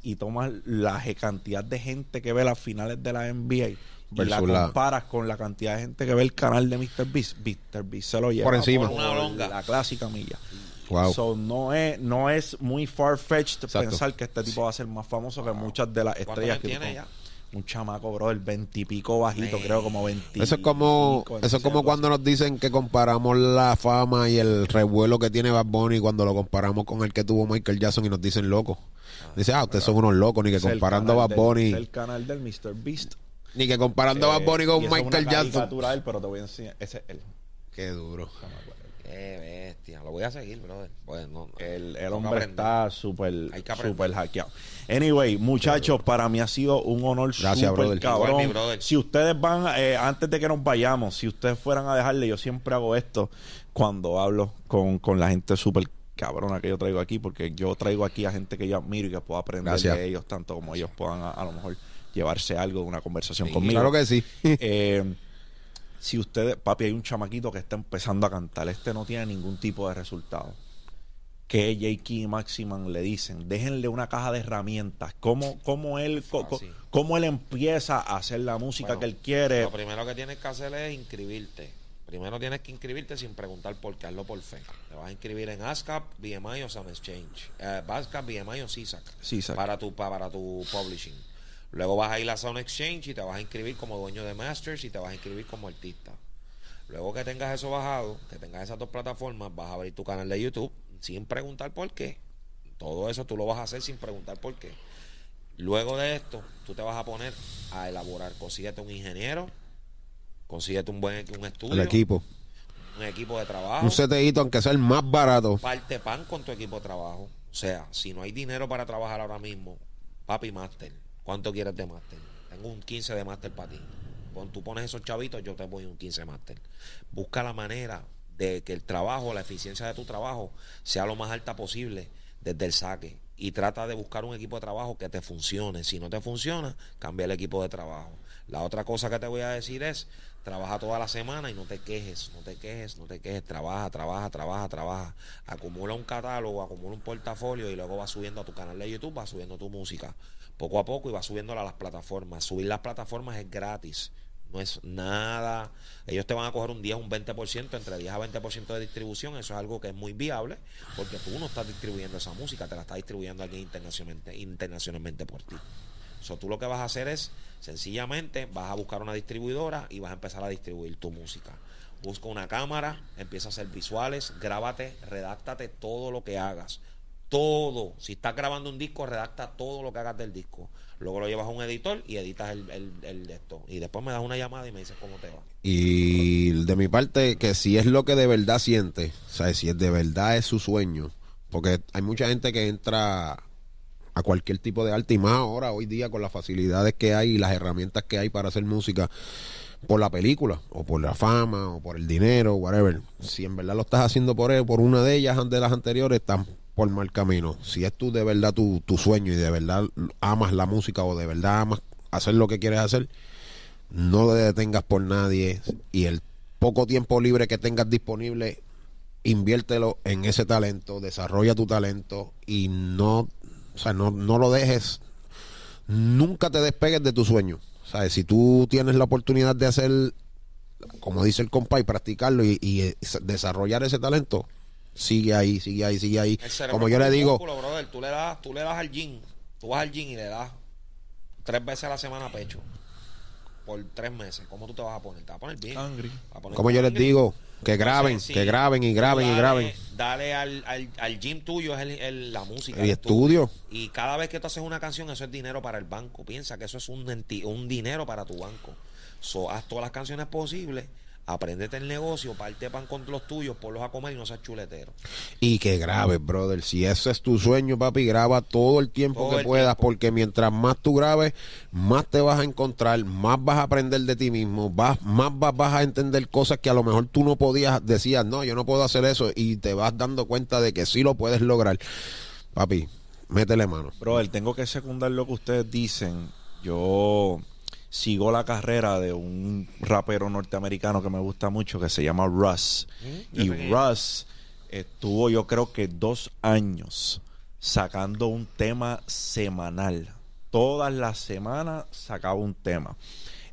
y tomas la cantidad de gente que ve las finales de la NBA y la comparas con la cantidad de gente que ve el canal de Mr. Beast, Mr. Beast se lo lleva Por encima. Por una longa. la clásica milla. Wow. So, no es no es muy far-fetched Exacto. pensar que este tipo va a ser más famoso que muchas de las ¿Cuántos estrellas que tiene tú ya? Un chamaco, bro, el veintipico bajito, Man. creo como 20. Eso es como, eso es como cuando nos dicen que comparamos la fama y el revuelo que tiene Bad Bunny cuando lo comparamos con el que tuvo Michael Jackson y nos dicen locos. Dice, ah, ustedes son unos locos, ni que comparando a Bad Bunny, el canal del Mr. Beast. ni que comparando a Bad Bunny Eh, con y eso es Michael una Jackson. él, pero te voy a enseñar. Ese es él. Qué duro. Qué bestia. Lo voy a seguir, brother. Pues, no, no. El, el hombre está súper súper hackeado. Anyway, muchachos, para mí ha sido un honor Gracias, súper brother. cabrón. Igual. Si ustedes van, eh, antes de que nos vayamos, si ustedes fueran a dejarle, yo siempre hago esto cuando hablo con, con la gente súper cabrona que yo traigo aquí, porque yo traigo aquí a gente que yo admiro y que puedo aprender Gracias. de ellos tanto como ellos puedan a, a lo mejor llevarse algo de una conversación Sí, conmigo. Claro que sí. Eh, si ustedes, papi, hay un chamaquito que está empezando a cantar, este no tiene ningún tipo de resultado. Que J.K. y Maximan le dicen, déjenle una caja de herramientas. ¿Cómo, cómo, él, co- cómo él empieza a hacer la música Bueno, que él quiere? Lo primero que tienes que hacer es inscribirte. Primero tienes que inscribirte sin preguntar por qué, hazlo por fe. Te vas a inscribir en ASCAP, BMI o Sound Exchange. Eh, ASCAP, BMI o CISAC. Para tu, pa- para tu publishing. Luego vas a ir a Sound Exchange y te vas a inscribir como dueño de Masters y te vas a inscribir como artista. Luego que tengas eso bajado, que tengas esas dos plataformas, vas a abrir tu canal de YouTube sin preguntar por qué. Todo eso tú lo vas a hacer sin preguntar por qué. Luego de esto, tú te vas a poner a elaborar. Consíguete un ingeniero, consíguete un buen un estudio, El equipo. un equipo de trabajo, Un CTIto, aunque sea el más barato. parte pan con tu equipo de trabajo. O sea, si no hay dinero para trabajar ahora mismo, papi máster, ¿cuánto quieres de máster? Tengo un 15 de máster para ti. Cuando tú pones esos chavitos, yo te voy un 15 máster. Busca la manera de que el trabajo, la eficiencia de tu trabajo sea lo más alta posible desde el saque. Y trata de buscar un equipo de trabajo que te funcione. Si no te funciona, cambia el equipo de trabajo. La otra cosa que te voy a decir es, trabaja toda la semana y no te quejes, no te quejes, no te quejes, trabaja, trabaja, trabaja, trabaja. Acumula un catálogo, acumula un portafolio y luego vas subiendo a tu canal de YouTube, vas subiendo tu música poco a poco y vas subiéndola a las plataformas. Subir las plataformas es gratis. No es nada. Ellos te van a coger un 10, un 20%, entre 10 a 20% de distribución. Eso es algo que es muy viable porque tú no estás distribuyendo esa música, te la está distribuyendo alguien internacionalmente, internacionalmente por ti. So, tú lo que vas a hacer es, sencillamente, vas a buscar una distribuidora y vas a empezar a distribuir tu música. Busca una cámara, empieza a hacer visuales, grábate, redáctate todo lo que hagas. Todo. Si estás grabando un disco, redacta todo lo que hagas del disco. Luego lo llevas a un editor y editas el, el, el de esto. Y después me das una llamada y me dices cómo te va. Y de mi parte, que si es lo que de verdad siente, o sea, si de verdad es su sueño, porque hay mucha gente que entra a cualquier tipo de arte y más ahora, hoy día, con las facilidades que hay y las herramientas que hay para hacer música por la película, o por la fama, o por el dinero, whatever. Si en verdad lo estás haciendo por él, por una de ellas, de las anteriores, están por mal camino. Si es tú de verdad tu, tu sueño y de verdad amas la música o de verdad amas hacer lo que quieres hacer, no te detengas por nadie y el poco tiempo libre que tengas disponible, inviértelo en ese talento, desarrolla tu talento y no, sea, no, no lo dejes, nunca te despegues de tu sueño. ¿Sabes? Si tú tienes la oportunidad de hacer, como dice el compa, y practicarlo y, y, eh, desarrollar ese talento, sigue ahí, sigue ahí, sigue ahí. El cerebro Como yo le digo, músculo, brother. Tú le das, tú le das al gym. Tú vas al gym y le das tres veces a la semana a pecho. Por tres meses. ¿Cómo tú te vas a poner? Te vas a poner bien. Angry. Vas a poner como yo les angry. digo, que graben, Entonces, sí, que graben y graben y graben. Dale al, al, al gym tuyo, es el, el- la música. Y el estudio. Y cada vez que tú haces una canción, eso es dinero para el banco. Piensa que eso es un, un dinero para tu banco. So, haz todas las canciones posibles, apréndete el negocio, parte pan con los tuyos, ponlos a comer y no seas chuletero. Y que grabes, brother. Si ese es tu sueño, papi, graba todo el tiempo Todo que el puedas, tiempo. porque mientras más tú grabes, más te vas a encontrar, más vas a aprender de ti mismo, vas, más vas, vas a entender cosas que a lo mejor tú no podías, decías, no, yo no puedo hacer eso, y te vas dando cuenta de que sí lo puedes lograr. Papi, métele mano. Brother, tengo que secundar lo que ustedes dicen. Yo sigo la carrera de un rapero norteamericano que me gusta mucho que se llama Russ. yo Y Russ estuvo yo creo que dos años sacando un tema semanal. Todas las semanas sacaba un tema.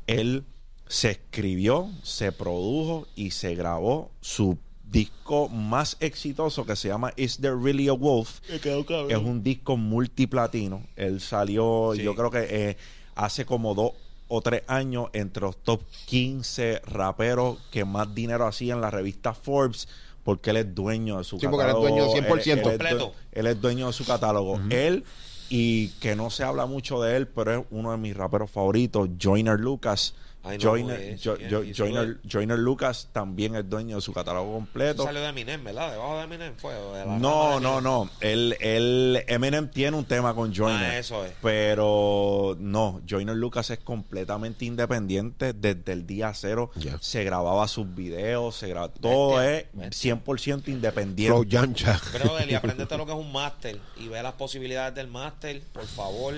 Él se escribió, se produjo y se grabó su disco más exitoso que se llama Is There Really a Wolf? Es un disco multiplatino. Él salió, Sí. yo creo que eh, hace como dos o tres años entre los top 15 raperos que más dinero hacían en la revista Forbes. Porque él es dueño de su Sí, porque él es catálogo. dueño 100%. Él, Completo. él es dueño de su catálogo. Él, y que no se habla mucho de él, pero es uno de mis raperos favoritos, Joyner Lucas. Ay, no, Joyner, pues, Jo- sí, Jo- y Joyner- Joyner Lucas también es dueño de su catálogo Eso completo. salió de Eminem, ¿verdad? Debajo de Eminem fue. o de la No, de no, no. El, el Eminem tiene un tema con Joyner. Ah, eso es. Pero no, Joyner Lucas es completamente independiente desde el día cero. Ya. Se grababa sus videos, se graba, todo es Bestia. 100% independiente. Flow Yancha. Pero, Eli, aprendete lo que es un máster y ve las posibilidades del máster. Por favor,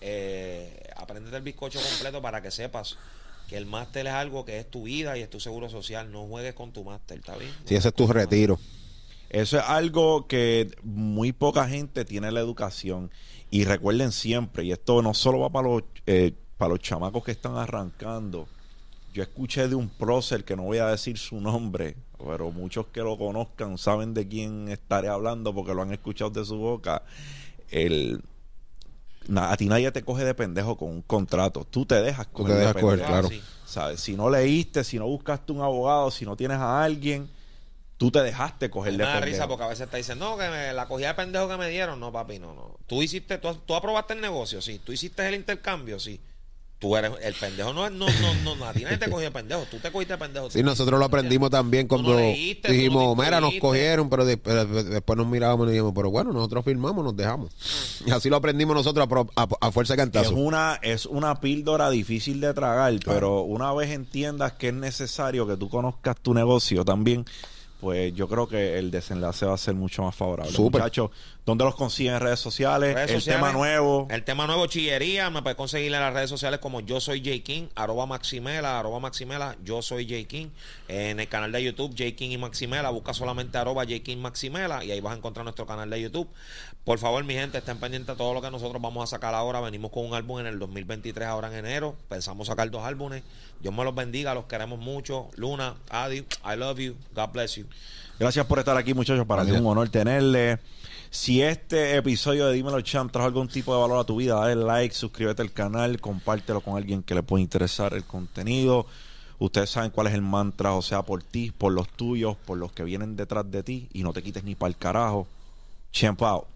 eh, apréndete el bizcocho completo para que sepas que el máster es algo que es tu vida y es tu seguro social. No juegues con tu máster, ¿está bien? Si ese es tu retiro. Eso es algo que muy poca gente tiene la educación. Y recuerden siempre, y esto no solo va para los, eh, para los chamacos que están arrancando. Yo escuché de un prócer que no voy a decir su nombre, pero muchos que lo conozcan saben de quién estaré hablando porque lo han escuchado de su boca. El, a ti nadie te coge de pendejo con un contrato. Tú te dejas Tú coger te de coger, pendejo. claro. sí. ¿Sabes? Si no leíste, si no buscaste un abogado, si no tienes a alguien, tú te dejaste coger Me de da pendejo. risa porque a veces te dicen, no, que me- la cogida de pendejo que me dieron. No, papi, no, no. Tú hiciste, tú, tú aprobaste el negocio, sí. Tú hiciste el intercambio, sí. Tú eres, el pendejo no es, no, no, no, a ti nadie te cogió de pendejo. Tú te cogiste de pendejo. Sí, nosotros lo aprendimos también no cuando leíste, no dijimos, mira, nos inscribiste". cogieron, pero, de- pero después nos mirábamos y dijimos, pero bueno, nosotros firmamos, nos dejamos. Y así lo aprendimos nosotros a, pro- a- a fuerza de Es cantazo. una, es una píldora difícil de tragar, pero una vez entiendas que es necesario que tú conozcas tu negocio también, pues yo creo que el desenlace va a ser mucho más favorable. Súper. Muchachos, ¿dónde los consiguen en redes sociales? Redes el sociales, tema nuevo. El tema nuevo, chillería, me puedes conseguir en las redes sociales como yo soy J King, arroba Maximela, arroba Maximela, yo soy J King. En el canal de YouTube, J King y Maximela, busca solamente arroba J King Maximela y ahí vas a encontrar nuestro canal de YouTube. Por favor, mi gente, estén pendientes de todo lo que nosotros vamos a sacar ahora. Venimos con un álbum en el 2023, ahora en enero. Pensamos sacar dos álbumes. Dios me los bendiga, los queremos mucho. Luna, Adi, I love you, God bless you. Gracias por estar aquí, muchachos. Para mí es un honor tenerle. Si este episodio de Dímelo Champ trajo algún tipo de valor a tu vida, dale like, suscríbete al canal, compártelo con alguien que le pueda interesar el contenido. Ustedes saben cuál es el mantra, o sea, por ti, por los tuyos, por los que vienen detrás de ti y no te quites ni para el carajo. Champ out.